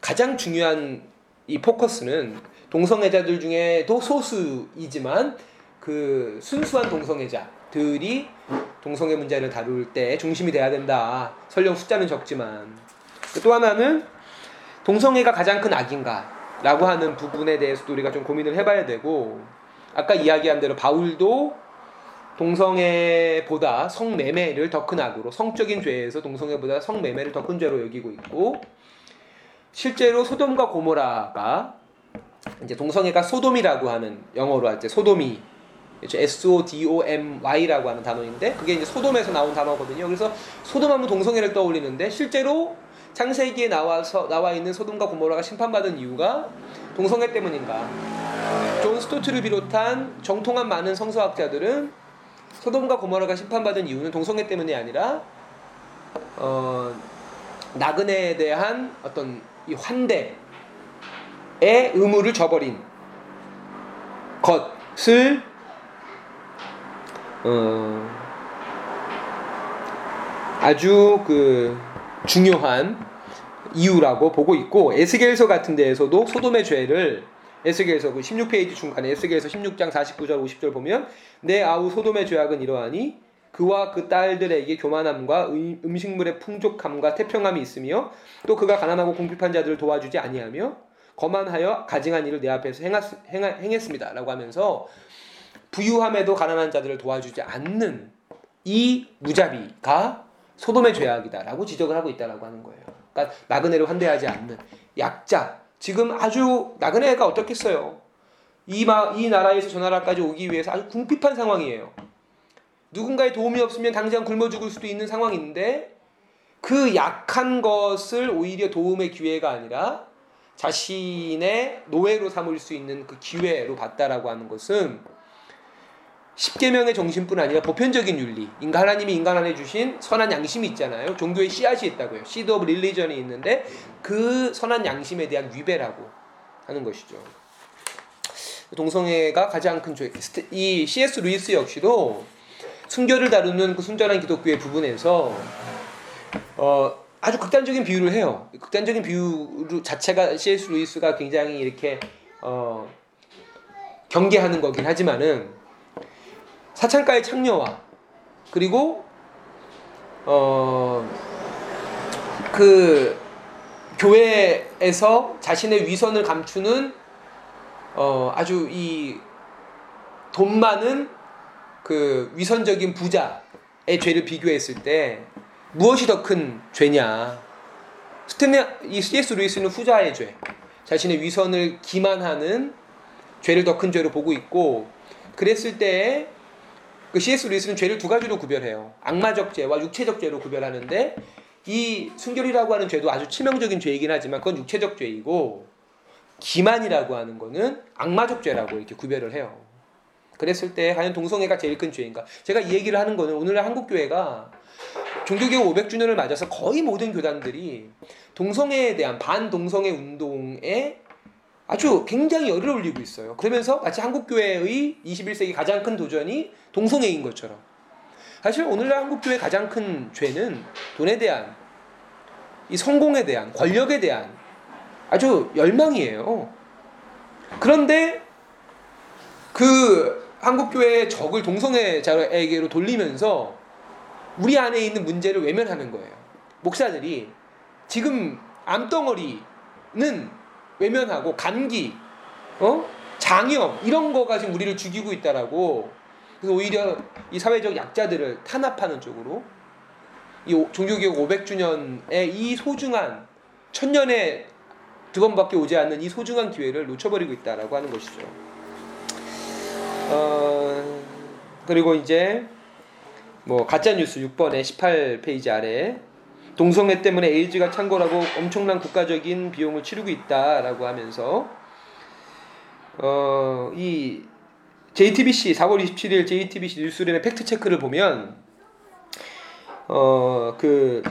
가장 중요한 이 포커스는 동성애자들 중에도 소수이지만 그 순수한 동성애자들이 동성애 문제를 다룰 때 중심이 돼야 된다. 설령 숫자는 적지만 또 하나는 동성애가 가장 큰 악인가 라고 하는 부분에 대해서도 우리가 좀 고민을 해봐야 되고 아까 이야기한 대로 바울도 동성애보다 성매매를 더 큰 악으로 성적인 죄에서 동성애보다 성매매를 더 큰 죄로 여기고 있고 실제로 소돔과 고모라가 이제 동성애가 소돔이라고 하는 영어로 할때 소돔이 S O D O M Y라고 하는 단어인데 그게 이제 소돔에서 나온 단어거든요. 그래서 소돔하면 동성애를 떠올리는데 실제로 창세기에 나와서 나와 있는 소돔과 고모라가 심판받은 이유가 동성애 때문인가? 존 스토트를 비롯한 정통한 많은 성서학자들은 소돔과 고모라가 심판받은 이유는 동성애 때문이 아니라 어, 나그네에 대한 어떤 이 환대의 의무를 저버린 것을 어, 아주 그 중요한 이유라고 보고 있고 에스겔서 같은 데에서도 소돔의 죄를 에스겔서 그 16페이지 중간에 에스겔서 16장 49절 50절 보면 내 아우 소돔의 죄악은 이러하니 그와 그 딸들에게 교만함과 음식물의 풍족함과 태평함이 있으며 또 그가 가난하고 공핍한 자들을 도와주지 아니하며 거만하여 가증한 일을 내 앞에서 행했, 습니다라고 하면서 부유함에도 가난한 자들을 도와주지 않는 이 무자비가 소돔의 죄악이다라고 지적을 하고 있다라고 하는 거예요. 그러니까 나그네를 환대하지 않는 약자. 지금 아주 나그네가 어떻겠어요? 이, 마, 이 나라에서 저 나라까지 오기 위해서 아주 궁핍한 상황이에요. 누군가의 도움이 없으면 당장 굶어 죽을 수도 있는 상황인데 그 약한 것을 오히려 도움의 기회가 아니라 자신의 노예로 삼을 수 있는 그 기회로 봤다라고 하는 것은 십계명의 정신뿐 아니라 보편적인 윤리, 인간 하나님이 인간 안에 주신 선한 양심이 있잖아요. 종교의 씨앗이 있다고요. seed of religion이 있는데 그 선한 양심에 대한 위배라고 하는 것이죠. 동성애가 가장 큰 죄. 이 C.S. 루이스 역시도 순결을 다루는 그 순전한 기독교의 부분에서 어, 아주 극단적인 비유를 해요. 극단적인 비유 자체가 C.S. 루이스가 굉장히 이렇게 어, 경계하는 거긴 하지만은 사창가의 창녀와 그리고 어 그 교회에서 자신의 위선을 감추는 어 아주 이 돈 많은 그 위선적인 부자의 죄를 비교했을 때 무엇이 더 큰 죄냐? 스탠리 이 C.S. 루이스는 후자의 죄, 자신의 위선을 기만하는 죄를 더 큰 죄로 보고 있고 그랬을 때 그 C.S. 루이스는 죄를 두 가지로 구별해요. 악마적 죄와 육체적 죄로 구별하는데 이 순결이라고 하는 죄도 아주 치명적인 죄이긴 하지만 그건 육체적 죄이고 기만이라고 하는 거는 악마적 죄라고 이렇게 구별을 해요. 그랬을 때 과연 동성애가 제일 큰 죄인가? 제가 이 얘기를 하는 거는 오늘날 한국 교회가 종교개혁 500주년을 맞아서 거의 모든 교단들이 동성애에 대한 반동성애 운동에 아주 굉장히 열을 올리고 있어요. 그러면서 마치 한국 교회의 21세기 가장 큰 도전이 동성애인 것처럼. 사실 오늘날 한국 교회 가장 큰 죄는 돈에 대한 이 성공에 대한 권력에 대한 아주 열망이에요. 그런데 그 한국 교회의 적을 동성애자에게로 돌리면서 우리 안에 있는 문제를 외면하는 거예요. 목사들이 지금 암덩어리는 외면하고 감기, 어? 장염 이런 거가 지금 우리를 죽이고 있다라고 그래서 오히려 이 사회적 약자들을 탄압하는 쪽으로 이 종교개혁 500주년의 이 소중한 천년에 두 번밖에 오지 않는 이 소중한 기회를 놓쳐버리고 있다라고 하는 것이죠. 어, 그리고 이제 뭐 가짜 뉴스 6번에 18페이지 아래 동성애 때문에 에이즈가 창궐하고 엄청난 국가적인 비용을 치르고 있다라고 하면서 어, 이 JTBC 4월 27일 JTBC 뉴스룸의 fact check를 보면 어, 그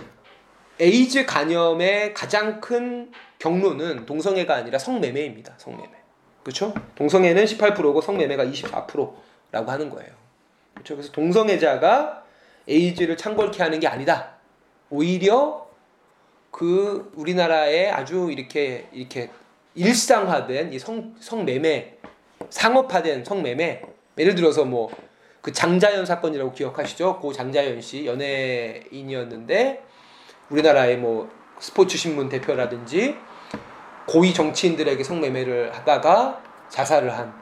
에이즈 감염의 가장 큰 경로는 동성애가 아니라 성매매입니다. 성매매. 그렇죠? 동성애는 18%고 성매매가 24%라고 하는 거예요. 그렇죠? 그래서 동성애자가 에이즈를 창궐케 하는 게 아니다. 오히려 그 우리나라에 아주 이렇게 이렇게 일상화된 이 성 성매매 상업화된 성매매 예를 들어서 뭐 그 장자연 사건이라고 기억하시죠? 고 장자연 씨 연예인이었는데 우리나라의 뭐 스포츠 신문 대표라든지 고위 정치인들에게 성매매를 하다가 자살을 한.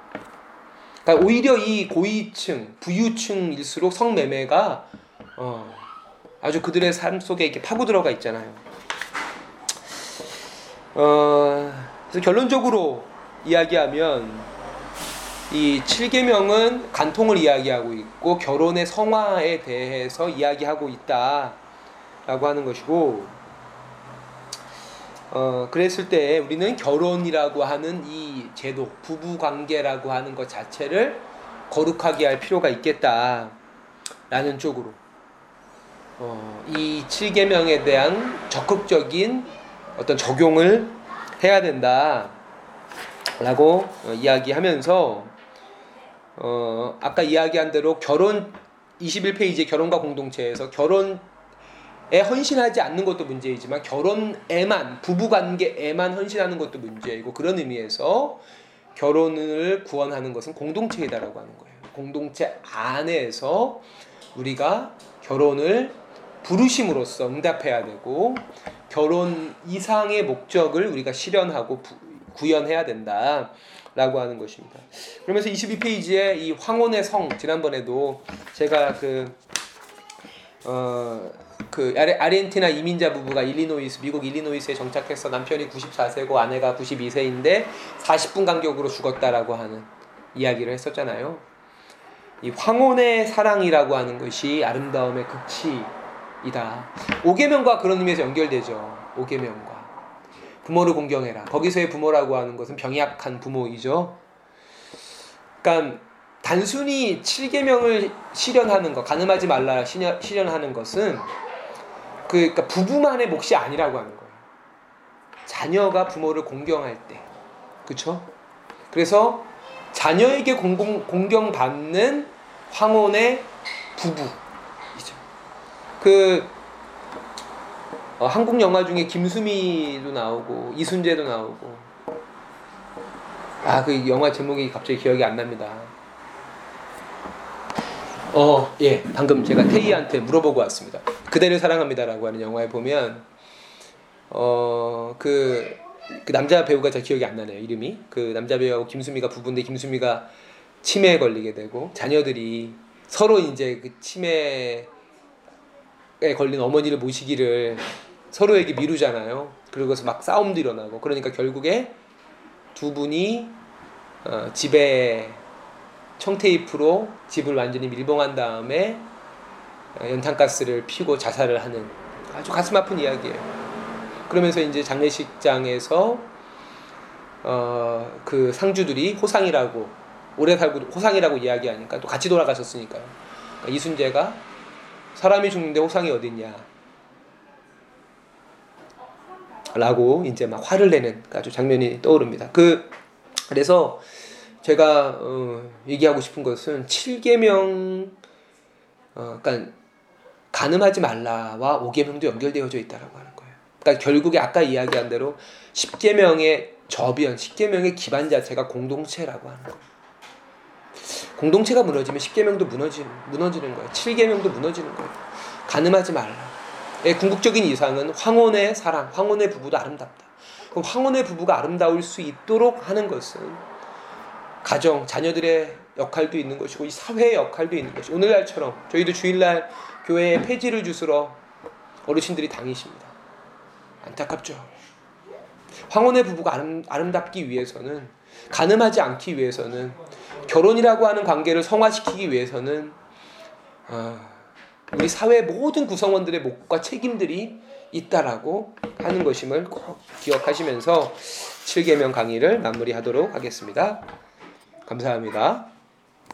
그러니까 오히려 이 고위층, 부유층일수록 성매매가 어, 아주 그들의 삶 속에 이렇게 파고 들어가 있잖아요. 어, 그래서 결론적으로 이야기하면 이 7계명은 간통을 이야기하고 있고 결혼의 성화에 대해서 이야기하고 있다라고 하는 것이고 어, 그랬을 때 우리는 결혼이라고 하는 이 제도, 부부 관계라고 하는 것 자체를 거룩하게 할 필요가 있겠다라는 쪽으로 어, 이 7계명에 대한 적극적인 어떤 적용을 해야 된다라고 어, 이야기하면서 어, 아까 이야기한 대로 결혼 21페이지 결혼과 공동체에서 결혼에 헌신하지 않는 것도 문제이지만 결혼에만 부부관계에만 헌신하는 것도 문제이고 그런 의미에서 결혼을 구원하는 것은 공동체이다라고 하는 거예요. 공동체 안에서 우리가 결혼을 부르심으로써 응답해야 되고 결혼 이상의 목적을 우리가 실현하고 구현해야 된다. 라고 하는 것입니다. 그러면서 22페이지에 이 황혼의 성 지난번에도 제가 그 어, 그 아르헨티나 이민자 부부가 일리노이스 미국 일리노이스에 정착해서 남편이 94세고 아내가 92세인데 40분 간격으로 죽었다라고 하는 이야기를 했었잖아요. 이 황혼의 사랑이라고 하는 것이 아름다움의 극치 이다. 오계명과 그런 의미에서 연결되죠. 오계명과 부모를 공경해라. 거기서의 부모라고 하는 것은 병약한 부모이죠. 그러니까 단순히 7계명을 실현하는 것, 가늠하지 말라 실현하는 것은 그 그러니까 부부만의 몫이 아니라고 하는 거예요. 자녀가 부모를 공경할 때. 그렇죠? 그래서 자녀에게 공공, 공경받는 황혼의 부부이죠. 그 어, 한국 영화 중에 김수미도 나오고 이순재도 나오고 아 그 영화 제목이 갑자기 기억이 안 납니다. 어, 예, 방금 제가 태희한테 물어보고 왔습니다. 그대를 사랑합니다라고 하는 영화에 보면 어, 그, 그 남자 배우가 잘 기억이 안 나네요, 이름이. 그 남자 배우하고 김수미가 부부인데 김수미가 치매에 걸리게 되고 자녀들이 서로 이제 그 치매 걸린 어머니를 모시기를 서로에게 미루잖아요. 그러고서 막 싸움도 일어나고 그러니까 결국에 두 분이 어, 집에 청테이프로 집을 완전히 밀봉한 다음에 어, 연탄가스를 피고 자살을 하는 아주 가슴 아픈 이야기예요. 그러면서 이제 장례식장에서 어, 그 상주들이 호상이라고 오래 살고 호상이라고 이야기하니까 또 같이 돌아가셨으니까요. 그러니까 이순재가 사람이 죽는데 호상이 어딨냐 라고 이제 막 화를 내는 아주 장면이 떠오릅니다. 그 그래서 제가 어, 얘기하고 싶은 것은 7계명 어, 그러니까 가늠하지 말라와 5계명도 연결되어져 있다라고 하는 거예요. 그러니까 결국에 아까 이야기한 대로 10계명의 저변, 10계명의 기반 자체가 공동체라고 하는 거예요. 공동체가 무너지면 10계명도 무너지, 무너지는 거예요. 7계명도 무너지는 거예요. 가늠하지 말라. 의 궁극적인 이상은 황혼의 사랑, 황혼의 부부도 아름답다. 그럼 황혼의 부부가 아름다울 수 있도록 하는 것은 가정, 자녀들의 역할도 있는 것이고 이 사회의 역할도 있는 것이 오늘날처럼 저희도 주일날 교회에 폐지를 주스러 어르신들이 당이십니다. 안타깝죠. 황혼의 부부가 아름, 아름답기 위해서는 가늠하지 않기 위해서는 결혼이라고 하는 관계를 성화시키기 위해서는 어, 우리 사회 모든 구성원들의 몫과 책임들이 있다라고 하는 것임을 꼭 기억하시면서 7계명 강의를 마무리하도록 하겠습니다. 감사합니다.